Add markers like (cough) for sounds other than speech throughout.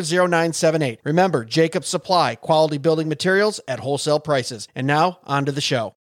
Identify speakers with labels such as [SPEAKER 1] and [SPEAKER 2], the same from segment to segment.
[SPEAKER 1] 0978. Remember, Jacob Supply, quality building materials at wholesale prices. And now, on to the show.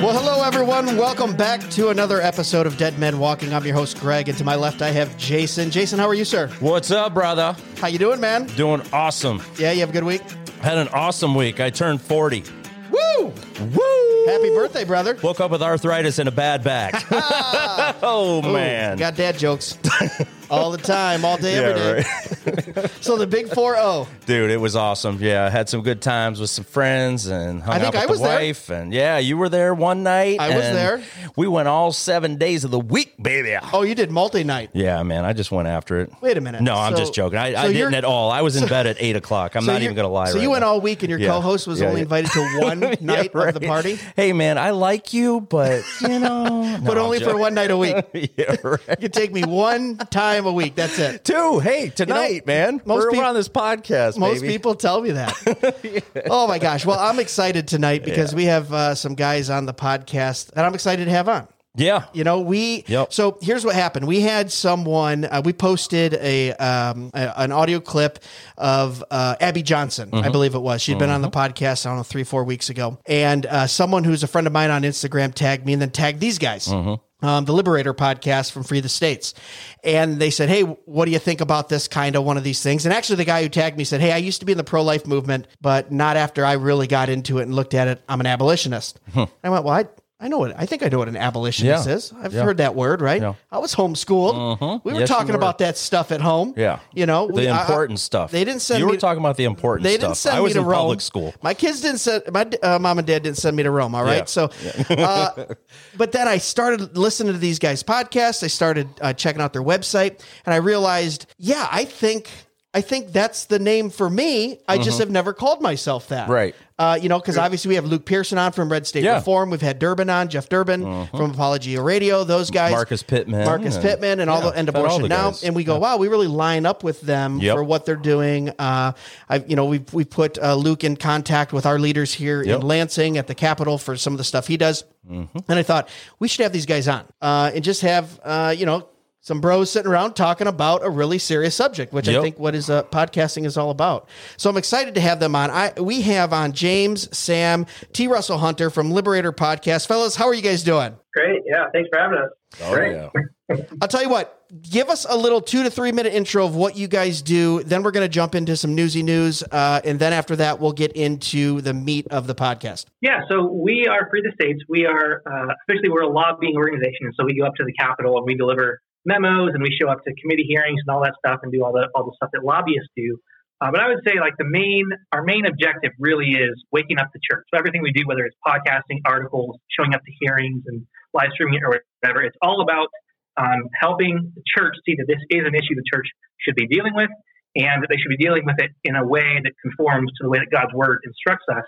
[SPEAKER 1] Well, hello everyone. Welcome back to another episode of Dead Men Walking. I'm your host Greg, and to my left I have Jason. Jason, how are you, sir?
[SPEAKER 2] What's up, brother?
[SPEAKER 1] How you doing, man?
[SPEAKER 2] Doing awesome.
[SPEAKER 1] Yeah, you have a good week.
[SPEAKER 2] Had an awesome week. I turned 40.
[SPEAKER 1] Woo!
[SPEAKER 2] Woo!
[SPEAKER 1] Happy birthday, brother.
[SPEAKER 2] Woke up with arthritis and a bad back. Ah. (laughs) oh, man.
[SPEAKER 1] Got dad jokes (laughs) all the time, all day, every day.
[SPEAKER 2] right. (laughs)
[SPEAKER 1] So the big four oh. zero.
[SPEAKER 2] Dude, it was awesome. Yeah, I had some good times with some friends and hung
[SPEAKER 1] I think
[SPEAKER 2] out with
[SPEAKER 1] I
[SPEAKER 2] the
[SPEAKER 1] was there.
[SPEAKER 2] wife. And yeah, you were there one night.
[SPEAKER 1] I was
[SPEAKER 2] and
[SPEAKER 1] there.
[SPEAKER 2] We went all seven days of the week, baby.
[SPEAKER 1] Oh, you did multi night.
[SPEAKER 2] Yeah, man, I just went after it.
[SPEAKER 1] Wait a minute.
[SPEAKER 2] No, I'm
[SPEAKER 1] So-
[SPEAKER 2] just joking. I,
[SPEAKER 1] so
[SPEAKER 2] I didn't at all. I was in bed at eight o'clock. I'm
[SPEAKER 1] So
[SPEAKER 2] not
[SPEAKER 1] you're-
[SPEAKER 2] even going to lie.
[SPEAKER 1] So
[SPEAKER 2] right
[SPEAKER 1] you went
[SPEAKER 2] now.
[SPEAKER 1] all week, and your
[SPEAKER 2] Yeah.
[SPEAKER 1] co-host was
[SPEAKER 2] Yeah,
[SPEAKER 1] only
[SPEAKER 2] yeah.
[SPEAKER 1] invited to (laughs) one
[SPEAKER 2] Yeah,
[SPEAKER 1] night of the party,
[SPEAKER 2] Hey, man, I like you, but you know, (laughs)
[SPEAKER 1] but only for one night a week.
[SPEAKER 2] yeah, right.
[SPEAKER 1] You could take me one time a week. That's it. (laughs)
[SPEAKER 2] Two. Hey, tonight, man.
[SPEAKER 1] most
[SPEAKER 2] we're,
[SPEAKER 1] peop-
[SPEAKER 2] we're on this podcast.
[SPEAKER 1] Most
[SPEAKER 2] baby.
[SPEAKER 1] people tell me that. (laughs) Oh my gosh! Well, I'm excited tonight because we have uh, some guys on the podcast that I'm excited to have on.
[SPEAKER 2] Yeah.
[SPEAKER 1] You know, we.
[SPEAKER 2] Yep.
[SPEAKER 1] So here's what happened. We had someone. Uh, we posted a, um, a an audio clip of uh, Abby Johnson,
[SPEAKER 2] Mm-hmm.
[SPEAKER 1] I believe it was. She'd been on the podcast. I don't know three four weeks ago, and uh, someone who's a friend of mine on Instagram tagged me and then tagged these guys.
[SPEAKER 2] Mm-hmm.
[SPEAKER 1] Um, the Liberator podcast from Free the States. And they said, Hey, what do you think about this kind of one of these things? And actually, the guy who tagged me said, Hey, I used to be in the pro life movement, but not after I really got into it and looked at it. I'm an abolitionist. I went, Well, I, I know it. I think I know what an abolitionist
[SPEAKER 2] Yeah.
[SPEAKER 1] is. I've
[SPEAKER 2] Yeah.
[SPEAKER 1] heard that word, right?
[SPEAKER 2] Yeah.
[SPEAKER 1] I was homeschooled.
[SPEAKER 2] Mhm.
[SPEAKER 1] We were
[SPEAKER 2] Yes,
[SPEAKER 1] talking
[SPEAKER 2] were.
[SPEAKER 1] about that stuff at home.
[SPEAKER 2] Yeah.
[SPEAKER 1] You know,
[SPEAKER 2] The
[SPEAKER 1] we- I- I-
[SPEAKER 2] important stuff.
[SPEAKER 1] They didn't send
[SPEAKER 2] You
[SPEAKER 1] me.
[SPEAKER 2] were talking about the important
[SPEAKER 1] they
[SPEAKER 2] stuff.
[SPEAKER 1] didn't send
[SPEAKER 2] I was
[SPEAKER 1] me to
[SPEAKER 2] in
[SPEAKER 1] Rome.
[SPEAKER 2] public school.
[SPEAKER 1] My kids didn't send my uh, mom and dad didn't send me to Rome. All right, so, uh, (laughs) but then I started listening to these guys' podcasts. I started uh, checking out their website, and I realized, yeah, I think I think that's the name for me. I just have never called myself that.
[SPEAKER 2] Mm-hmm. Right.
[SPEAKER 1] Uh, you know, because obviously we have Luke Pearson on from Red State
[SPEAKER 2] Yeah.
[SPEAKER 1] Reform. We've had Durbin on, Jeff Durbin from Apologia Radio. Those guys,
[SPEAKER 2] Marcus Pittman
[SPEAKER 1] Marcus
[SPEAKER 2] and-
[SPEAKER 1] Pittman, and all
[SPEAKER 2] yeah,
[SPEAKER 1] the
[SPEAKER 2] all
[SPEAKER 1] abortion
[SPEAKER 2] the
[SPEAKER 1] now. And we go, wow, we really line up with them
[SPEAKER 2] Yep.
[SPEAKER 1] for what they're doing. Uh, I, you know, we've we put uh, Luke in contact with our leaders here
[SPEAKER 2] Yep.
[SPEAKER 1] in Lansing at the Capitol for some of the stuff he does.
[SPEAKER 2] Mm-hmm.
[SPEAKER 1] And I thought we should have these guys on uh, and just have uh, you know some bros sitting around talking about a really serious subject, which I think what is uh, podcasting is all about. So I'm excited to have them on. I we have on James, Sam, T. Russell Hunter from Liberator Podcast. Fellas, how are you guys doing?
[SPEAKER 3] Great. Yeah. Thanks for having us.
[SPEAKER 2] Oh,
[SPEAKER 3] Great.
[SPEAKER 2] yeah. (laughs)
[SPEAKER 1] I'll tell you what, give us a little two to three minute intro of what you guys do. Then we're going to jump into some newsy news. Uh, and then after that, we'll get into the meat of the podcast.
[SPEAKER 3] Yeah. So we are Free the States. We are uh, officially we're a lobbying organization, so we go up to the Capitol and we deliver memos and we show up to committee hearings and all that stuff and do all the all the stuff that lobbyists do. Uh, but I would say like the main our main objective really is waking up the church. So everything we do, whether it's podcasting, articles, showing up to hearings, and live streaming or whatever, it's all about um, helping the church see that this is an issue the church should be dealing with, and that they should be dealing with it in a way that conforms to the way that God's word instructs us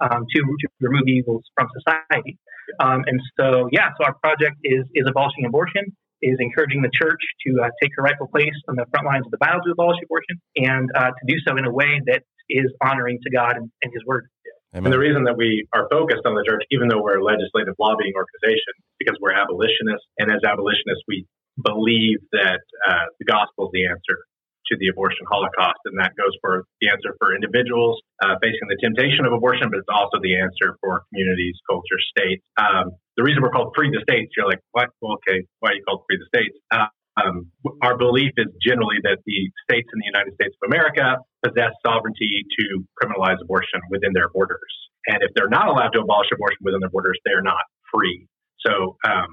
[SPEAKER 3] um, to, to remove evils from society. Um, and so, yeah, so our project is is abolishing abortion, is encouraging the church to uh, take her rightful place on the front lines of the battle to abolish abortion, and uh, to do so in a way that is honoring to God and, and His word.
[SPEAKER 2] Amen.
[SPEAKER 4] And the reason that we are focused on the church, even though we're a legislative lobbying organization, because we're abolitionists. And as abolitionists, we believe that uh, the gospel is the answer to the abortion holocaust. And that goes for the answer for individuals uh, facing the temptation of abortion, but it's also the answer for communities, culture, states. Um, the reason we're called Free the States, you're like, what? Well, okay, why are you called Free the States? Uh, um, our belief is generally that the states in the United States of America possess sovereignty to criminalize abortion within their borders. And if they're not allowed to abolish abortion within their borders, they're not free. So um,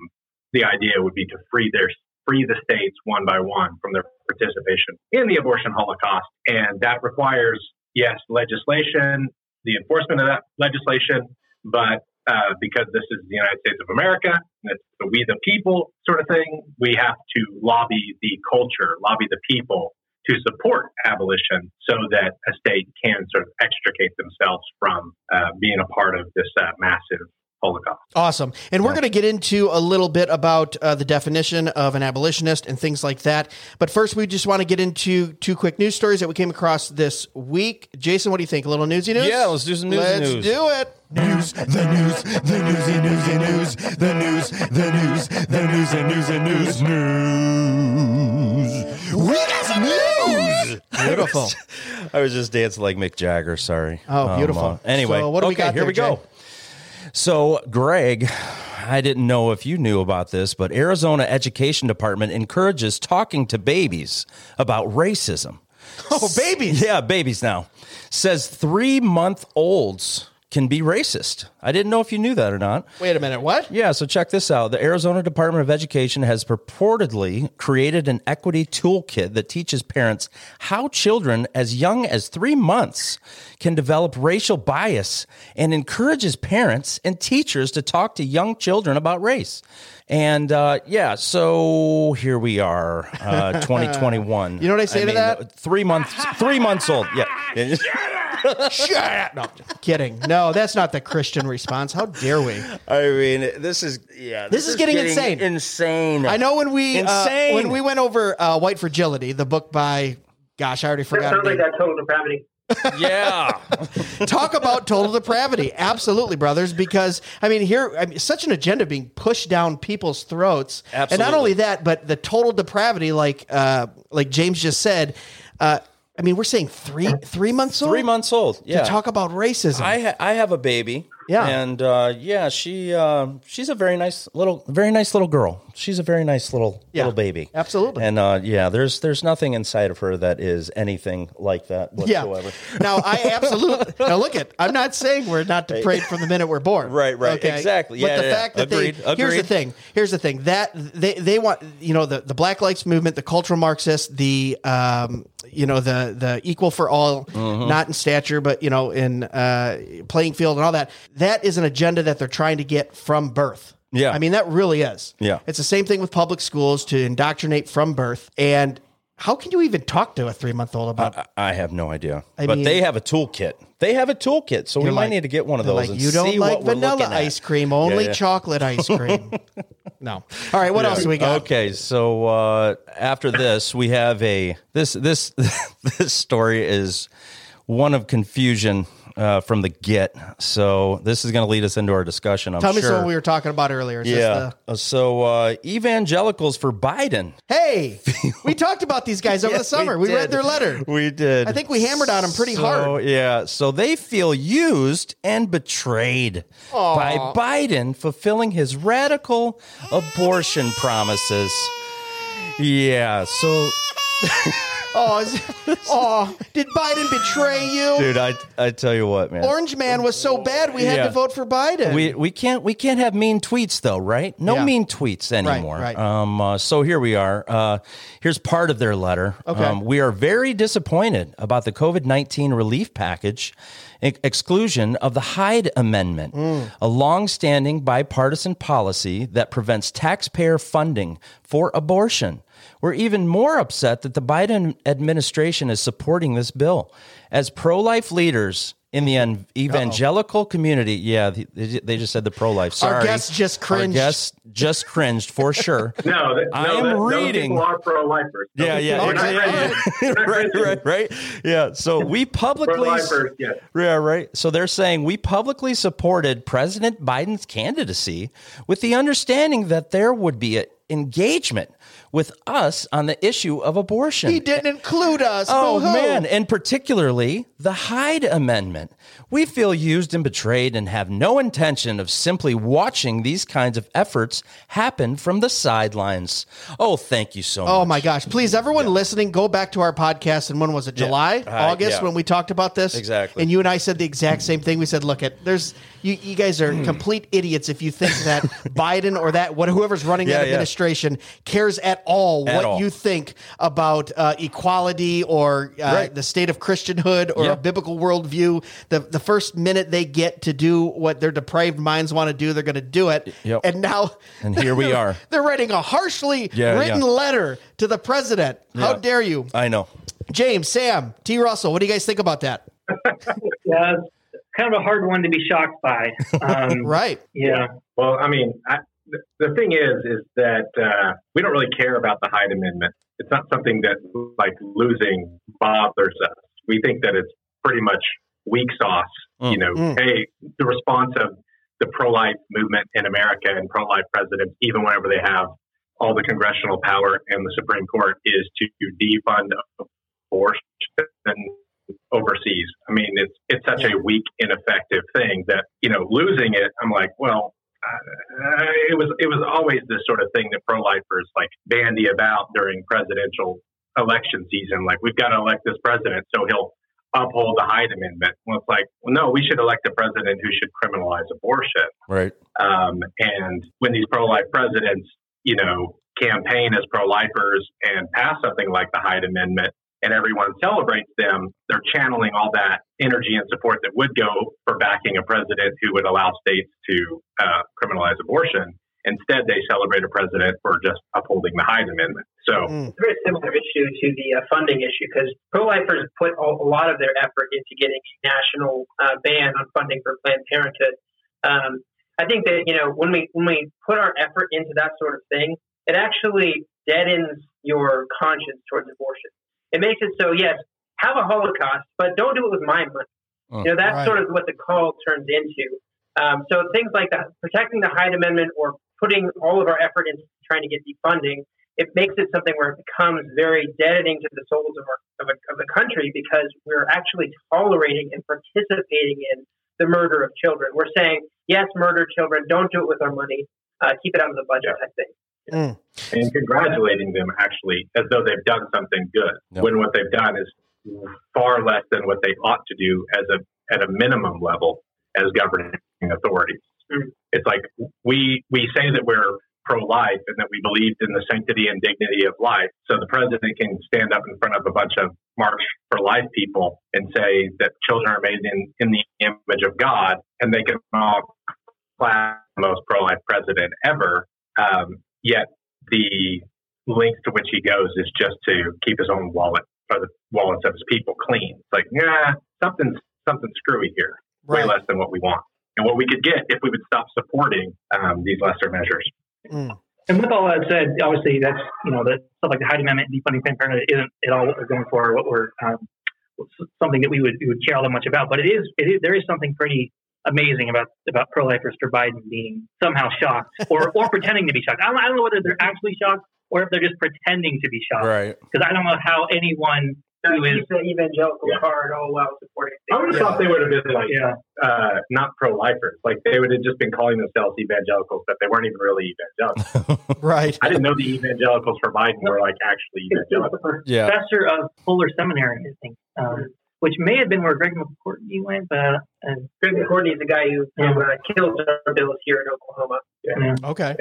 [SPEAKER 4] the idea would be to free their free the states one by one from their participation in the abortion holocaust, and that requires yes legislation, the enforcement of that legislation, but uh, because this is the United States of America, it's the we the people sort of thing, we have to lobby the culture, lobby the people to support abolition so that a state can sort of extricate themselves from uh, being a part of this uh, massive Holocaust.
[SPEAKER 1] Awesome. And we're going to get into a little bit about uh, the definition of an abolitionist and things like that. But first, we just want to get into two quick news stories that we came across this week. Jason, what do you think? A little newsy news?
[SPEAKER 2] Yeah, let's do some newsy
[SPEAKER 1] Let's
[SPEAKER 2] news.
[SPEAKER 1] do it.
[SPEAKER 5] News, the news, the newsy, newsy news, the news, the news, the news, and news, and news, news. We got some news.
[SPEAKER 1] Beautiful. (laughs)
[SPEAKER 2] I was just dancing like Mick Jagger. Sorry.
[SPEAKER 1] Oh, beautiful.
[SPEAKER 2] uh, anyway,
[SPEAKER 1] So what do we got
[SPEAKER 2] here
[SPEAKER 1] there,
[SPEAKER 2] we go.
[SPEAKER 1] Jay?
[SPEAKER 2] So, Greg, I didn't know if you knew about this, but Arizona Education Department encourages talking to babies about racism.
[SPEAKER 1] Oh, babies.
[SPEAKER 2] Yeah, babies now. Says three month olds can be racist. I didn't know if you knew that or not.
[SPEAKER 1] Wait a minute. What?
[SPEAKER 2] Yeah, so check this out. The Arizona Department of Education has purportedly created an equity toolkit that teaches parents how children as young as three months can develop racial bias and encourages parents and teachers to talk to young children about race. And uh, yeah, so here we are, uh, (laughs) 2021.
[SPEAKER 1] You know what I say to that?
[SPEAKER 2] Three months, three months old. Yeah. (laughs)
[SPEAKER 1] Shut up. No, kidding. No, that's not the Christian response. How dare we?
[SPEAKER 2] I mean, this is yeah.
[SPEAKER 1] This is getting insane.
[SPEAKER 2] Insane.
[SPEAKER 1] I know when we uh,
[SPEAKER 2] Insane.
[SPEAKER 1] when we went over uh, White Fragility, the book by gosh, I already
[SPEAKER 3] That
[SPEAKER 1] forgot.
[SPEAKER 3] sounds like that total depravity.
[SPEAKER 2] Yeah. (laughs)
[SPEAKER 1] Talk about total depravity. Absolutely, brothers. Because I mean, here, I mean, such an agenda being pushed down people's throats, and not only that, but the total depravity, like uh, like James just said. Uh, I mean, we're saying three three months old.
[SPEAKER 2] Three months old.
[SPEAKER 1] to
[SPEAKER 2] Yeah.
[SPEAKER 1] talk about racism.
[SPEAKER 2] I ha- I have a baby.
[SPEAKER 1] Yeah.
[SPEAKER 2] and uh, yeah, she uh, she's a very nice little, very nice little girl. She's a very nice little
[SPEAKER 1] Yeah.
[SPEAKER 2] little baby.
[SPEAKER 1] Absolutely.
[SPEAKER 2] And uh, yeah, there's there's nothing inside of her that is anything like that
[SPEAKER 1] Yeah.
[SPEAKER 2] whatsoever. (laughs)
[SPEAKER 1] Now I absolutely now look at. I'm not saying we're not depraved from the minute we're born. (laughs)
[SPEAKER 2] Right, right. Exactly.
[SPEAKER 1] But
[SPEAKER 2] Yeah,
[SPEAKER 1] the
[SPEAKER 2] yeah.
[SPEAKER 1] fact that
[SPEAKER 2] Agreed,
[SPEAKER 1] they here's the thing. Here's the thing that they they want you know the the Black Lives Movement, the cultural Marxists, the um you know the the equal for all,
[SPEAKER 2] Mm-hmm.
[SPEAKER 1] not in stature, but you know in uh playing field and all that. That is an agenda that they're trying to get from birth.
[SPEAKER 2] Yeah.
[SPEAKER 1] I mean that really is.
[SPEAKER 2] Yeah.
[SPEAKER 1] It's the same thing with public schools to indoctrinate from birth and. How can you even talk to a three month old about
[SPEAKER 2] I, I have no idea,
[SPEAKER 1] I
[SPEAKER 2] but
[SPEAKER 1] mean-
[SPEAKER 2] they have a toolkit. They have a toolkit, so we might
[SPEAKER 1] like-
[SPEAKER 2] need to get one of those.
[SPEAKER 1] Like,
[SPEAKER 2] and
[SPEAKER 1] you don't
[SPEAKER 2] see
[SPEAKER 1] like
[SPEAKER 2] what
[SPEAKER 1] vanilla ice cream, only
[SPEAKER 2] yeah.
[SPEAKER 1] chocolate ice cream. (laughs) no. All right, what else do we got?
[SPEAKER 2] Okay, so uh, after this, we have a this this (laughs) this story is one of confusion uh, from the get. So this is going to lead us into our discussion. I'm
[SPEAKER 1] Tell me
[SPEAKER 2] sure.
[SPEAKER 1] what we were talking about earlier. Is
[SPEAKER 2] yeah. Uh, So uh, evangelicals for Biden.
[SPEAKER 1] hey, (laughs) we talked about these guys over the summer. We, read their letter.
[SPEAKER 2] We did.
[SPEAKER 1] I think we hammered on them pretty
[SPEAKER 2] So,
[SPEAKER 1] hard.
[SPEAKER 2] Yeah. So they feel used and betrayed by Biden fulfilling his radical abortion promises. Yeah. So, (laughs)
[SPEAKER 1] Oh, is, oh, did Biden betray you?
[SPEAKER 2] dude, I I tell you what, man.
[SPEAKER 1] Orange Man was so bad we had
[SPEAKER 2] Yeah.
[SPEAKER 1] to vote for Biden.
[SPEAKER 2] We we can't we can't have mean tweets though, right? No
[SPEAKER 1] Yeah.
[SPEAKER 2] mean tweets anymore.
[SPEAKER 1] right.
[SPEAKER 2] Um. Uh, so here we are. Uh, here's part of their letter.
[SPEAKER 1] Okay.
[SPEAKER 2] Um, we are very disappointed about the COVID nineteen relief package. ex- Exclusion of the Hyde Amendment,
[SPEAKER 1] Mm.
[SPEAKER 2] a long-standing bipartisan policy that prevents taxpayer funding for abortion. We're even more upset that the Biden administration is supporting this bill. As pro-life leaders in the en- evangelical community, yeah, they, they just said the pro-life. Sorry,
[SPEAKER 1] guest just cringed.
[SPEAKER 2] Our guest just cringed for (laughs) sure.
[SPEAKER 4] No, th-
[SPEAKER 2] I
[SPEAKER 4] no,
[SPEAKER 2] am
[SPEAKER 4] that-
[SPEAKER 2] reading-
[SPEAKER 4] people are pro-lifers. Those
[SPEAKER 2] Yeah, yeah,
[SPEAKER 4] people
[SPEAKER 2] exactly.
[SPEAKER 4] Christians. They're not
[SPEAKER 2] right, right, right. Yeah. So we (laughs) publicly,
[SPEAKER 4] Pro-lifers, yes.
[SPEAKER 2] yeah, right. So they're saying we publicly supported President Biden's candidacy with the understanding that there would be an engagement with us on the issue of abortion.
[SPEAKER 1] he didn't include us.
[SPEAKER 2] Oh
[SPEAKER 1] Boo-hoo.
[SPEAKER 2] man, and particularly the Hyde Amendment. We feel used and betrayed and have no intention of simply watching these kinds of efforts happen from the sidelines. Oh, thank you so much.
[SPEAKER 1] Oh my gosh! Please, everyone listening, go back to our podcast. And when was it? July,
[SPEAKER 2] Uh,
[SPEAKER 1] August,
[SPEAKER 2] yeah.
[SPEAKER 1] when we talked about this.
[SPEAKER 2] Exactly.
[SPEAKER 1] And you and I said the exact same thing. We said, "Look, at there's you. You guys are complete idiots if you think that (laughs) Biden or that what whoever's running
[SPEAKER 2] Yeah,
[SPEAKER 1] that
[SPEAKER 2] yeah.
[SPEAKER 1] administration cares at all
[SPEAKER 2] At
[SPEAKER 1] what
[SPEAKER 2] all.
[SPEAKER 1] you think about uh, equality or uh,
[SPEAKER 2] Right.
[SPEAKER 1] the state of Christianhood or
[SPEAKER 2] Yeah.
[SPEAKER 1] a biblical worldview. The the first minute they get to do what their depraved minds want to do, they're going to do it.
[SPEAKER 2] Yep.
[SPEAKER 1] And now,
[SPEAKER 2] And here we are. (laughs)
[SPEAKER 1] They're writing a harshly
[SPEAKER 2] Yeah,
[SPEAKER 1] written
[SPEAKER 2] yeah.
[SPEAKER 1] letter to the president. How dare you?
[SPEAKER 2] I know.
[SPEAKER 1] James, Sam, T. Russell, what do you guys think about that? (laughs)
[SPEAKER 3] Yeah, it's kind of a hard one to be shocked by. Um, (laughs)
[SPEAKER 1] Right.
[SPEAKER 3] Yeah.
[SPEAKER 4] Well, I mean, I, the, the thing is, is that uh, we don't really care about the Hyde Amendment. It's not something that, like, losing bothers us. We think that it's pretty much weak sauce. You know,
[SPEAKER 1] Mm.
[SPEAKER 4] hey, the response of the pro-life movement in America and pro-life presidents, even whenever they have all the congressional power and the Supreme Court, is to defund abortion overseas. I mean, it's it's such a weak, ineffective thing that you know losing it. I'm like, well, uh, it was it was always this sort of thing that pro-lifers like bandy about during presidential election season. Like, we've got to elect this president, so he'll uphold the Hyde Amendment. Well, it's like, well, no, we should elect a president who should criminalize abortion.
[SPEAKER 2] Right.
[SPEAKER 4] Um, and when these pro-life presidents, you know, campaign as pro-lifers and pass something like the Hyde Amendment, and everyone celebrates them, they're channeling all that energy and support that would go for backing a president who would allow states to uh, criminalize abortion. Instead, they celebrate a president for just upholding the Hyde Amendment. So,
[SPEAKER 1] Mm.
[SPEAKER 6] It's a very similar issue to the uh, funding issue because pro-lifers put a, a lot of their effort into getting a national uh, ban on funding for Planned Parenthood. Um, I think that you know when we when we put our effort into that sort of thing, it actually deadens your conscience towards abortion. It makes it so yes, have a Holocaust, but don't do it with my money.
[SPEAKER 2] Mm.
[SPEAKER 6] You know that's
[SPEAKER 1] Right.
[SPEAKER 6] sort of what the call turns into. Um, so things like that, protecting the Hyde Amendment or putting all of our effort into trying to get defunding, it makes it something where it becomes very deadening to the souls of, our, of, a, of the country because we're actually tolerating and participating in the murder of children. We're saying yes, murder children. Don't do it with our money. Uh, keep it out of the budget. I think.
[SPEAKER 1] Mm.
[SPEAKER 4] and congratulating them actually as though they've done something good
[SPEAKER 2] Yep.
[SPEAKER 4] when what they've done is far less than what they ought to do as a at a minimum level as governing authorities.
[SPEAKER 6] Mm.
[SPEAKER 4] It's like we we say that we're pro life and that we believe in the sanctity and dignity of life. So the president can stand up in front of a bunch of March for Life people and say that children are made in, in the image of God and they can all class the most pro life president ever. Um, yet the length to which he goes is just to keep his own wallet or the wallets of his people clean. It's like, yeah, something's something screwy here, way
[SPEAKER 1] Right.
[SPEAKER 4] less than what we want, and what we could get if we would stop supporting um, these lesser measures.
[SPEAKER 1] Mm.
[SPEAKER 3] And with all that said, obviously that's you know that stuff like the Hyde Amendment and defunding Planned Parenthood isn't at all what we're going for, or what we're um, something that we would we would care all that much about. But it is it is there is something pretty amazing about about pro-lifers for Biden being somehow shocked or or (laughs) pretending to be shocked. I don't, I don't know whether they're actually shocked or if they're just pretending to be shocked.
[SPEAKER 2] Right.
[SPEAKER 3] Because I don't know how anyone who is
[SPEAKER 6] keep the evangelical
[SPEAKER 4] Yeah.
[SPEAKER 6] card all while supporting.
[SPEAKER 4] I would have
[SPEAKER 3] Yeah.
[SPEAKER 4] thought they would have been like
[SPEAKER 3] yeah
[SPEAKER 4] uh, not pro-lifers, like they would have just been calling themselves evangelicals, but they weren't even really evangelicals. (laughs)
[SPEAKER 1] Right.
[SPEAKER 4] I didn't know the evangelicals for Biden were like actually evangelicals.
[SPEAKER 2] Yeah.
[SPEAKER 3] professor of Fuller Seminary, I think, um, which may have been where Greg McCortney went, but uh,
[SPEAKER 6] Greg McCortney is the guy who, who uh, killed our bills here in Oklahoma.
[SPEAKER 1] Okay.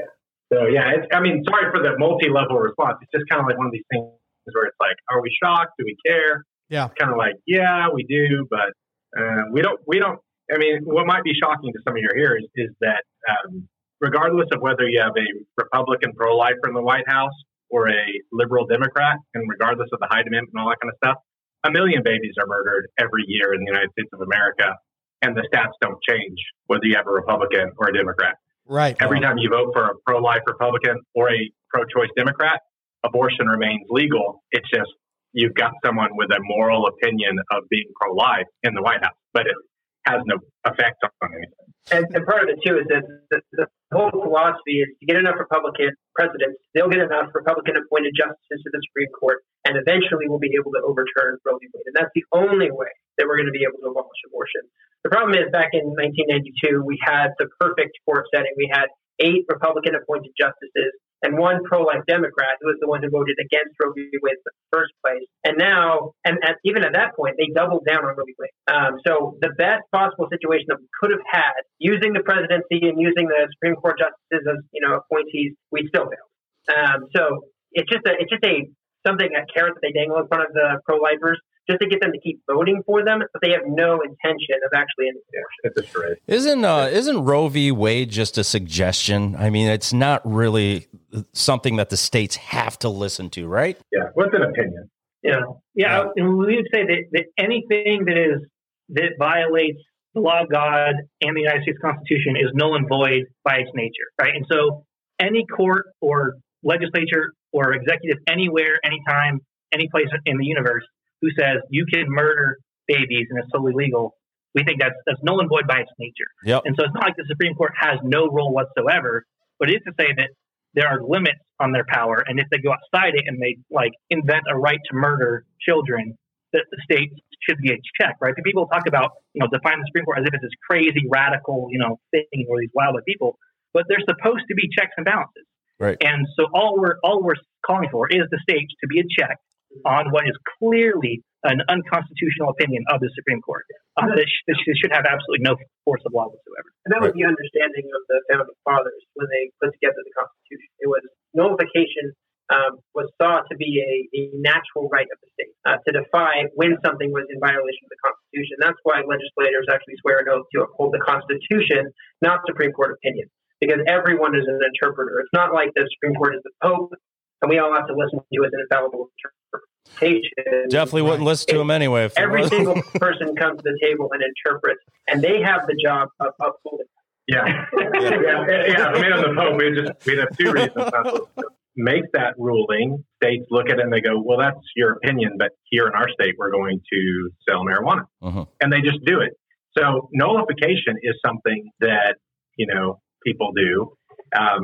[SPEAKER 4] So yeah, it's, I mean, sorry for the multi-level response. It's just kind of like one of these things where it's like, are we shocked? Do we care?
[SPEAKER 1] Yeah.
[SPEAKER 4] It's kind of like, yeah, we do, but uh, we don't. We don't. I mean, what might be shocking to some of your hearers is that um, regardless of whether you have a Republican pro-lifer in the White House or a liberal Democrat, and regardless of the Hyde Amendment and all that kind of stuff, a million babies are murdered every year in the United States of America, and the stats don't change whether you have a Republican or a Democrat.
[SPEAKER 1] Right.
[SPEAKER 4] Every time you vote for a pro life Republican or a pro choice Democrat, abortion remains legal. It's just you've got someone with a moral opinion of being pro life in the White House, but it has no effect on anything.
[SPEAKER 6] And, and part of it too is that the, the whole philosophy is to get enough Republican presidents, they'll get enough Republican appointed justices to the Supreme Court, and eventually we'll be able to overturn Roe v. Wade. And that's the only way that we're going to be able to abolish abortion. The problem is back in 1992, we had the perfect court setting. We had eight Republican appointed justices and one pro-life Democrat who was the one who voted against Roe v. Wade in the first place. And now, and at, even at that point, they doubled down on Roe v. Wade. Um, so the best possible situation that we could have had, using the presidency and using the Supreme Court justices as you know appointees, we still failed. Um, so it's just a, it's just a something a carrot that they dangle in front of the pro-lifers just to get them to keep voting for them, but they have no intention of actually ending abortion.
[SPEAKER 4] It's.
[SPEAKER 2] Isn't uh, isn't Roe v. Wade just a suggestion? I mean, it's not really something that the states have to listen to, right?
[SPEAKER 4] Yeah. What's an opinion?
[SPEAKER 3] Yeah, yeah. And we would say that, that anything that is that violates the law of God and the United States Constitution is null and void by its nature, right? And so, any court or legislature or executive anywhere, anytime, any place in the universe who says you can murder babies and it's totally legal, we think that's that's null and void by its nature.
[SPEAKER 2] Yep.
[SPEAKER 3] And so it's not like the Supreme Court has no role whatsoever, but it is to say that there are limits on their power, and if they go outside it and they like invent a right to murder children, that the state should be a check, right? The people talk about you know define the Supreme Court as if it's this crazy radical you know thing or these wild people, but they're supposed to be checks and balances.
[SPEAKER 2] Right.
[SPEAKER 3] And so all we're all we're calling for is the states to be a check on what is clearly an unconstitutional opinion of the Supreme Court. Uh, that, sh- that should have absolutely no force of law whatsoever.
[SPEAKER 6] And that was the understanding of the founding fathers when they put together the Constitution. It was nullification um, was thought to be a, a natural right of the state uh, to defy when something was in violation of the Constitution. That's why legislators actually swear an oath to uphold the Constitution, not Supreme Court opinion, because everyone is an interpreter. It's not like the Supreme Court is the Pope, and we all have to listen to his infallible interpretation.
[SPEAKER 2] Definitely wouldn't listen to him anyway. If
[SPEAKER 6] Every
[SPEAKER 2] was-
[SPEAKER 6] single (laughs) person comes to the table and interprets, and they have the job of upholding. (laughs)
[SPEAKER 4] Yeah. yeah. yeah. yeah. I mean, on the Pope, we just we have two reasons to make that ruling. States look at it and they go, "Well, that's your opinion, but here in our state, we're going to sell marijuana,"
[SPEAKER 2] Mhm.
[SPEAKER 4] and they just do it. So nullification is something that you know people do, um,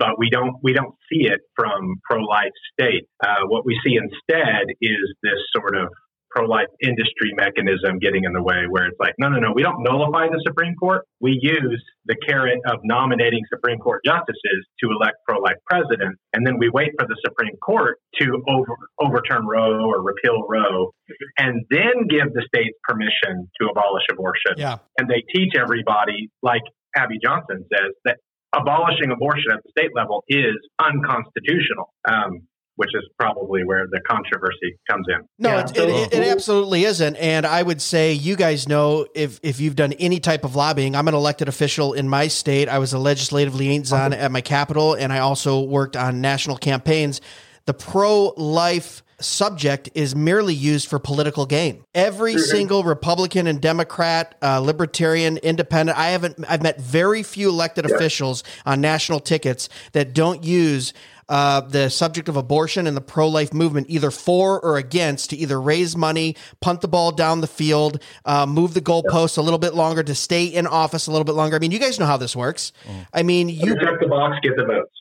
[SPEAKER 4] but we don't we don't see it from pro-life state. Uh, what we see instead is this sort of pro life industry mechanism getting in the way where it's like, no, no, no, we don't nullify the Supreme Court. We use the carrot of nominating Supreme Court justices to elect pro life presidents. And then we wait for the Supreme Court to over, overturn Roe or repeal Roe and then give the states permission to abolish abortion.
[SPEAKER 1] Yeah.
[SPEAKER 4] And they teach everybody, like Abby Johnson says, that abolishing abortion at the state level is unconstitutional. Um, which is probably where the controversy comes in.
[SPEAKER 1] No,
[SPEAKER 3] Yeah.
[SPEAKER 1] it, it, it, it absolutely isn't. And I would say you guys know if, if you've done any type of lobbying, I'm an elected official in my state. I was a legislative liaison at my capital, and I also worked on national campaigns. The pro life subject is merely used for political gain. Every single Republican and Democrat, uh, Libertarian, Independent, I haven't, I've met very few elected officials on national tickets that don't use uh, the subject of abortion and the pro life movement either for or against to either raise money, punt the ball down the field, uh, move the goalposts a little bit longer to stay in office a little bit longer. I mean, you guys know how this works. I mean, you
[SPEAKER 4] check the box, get the votes.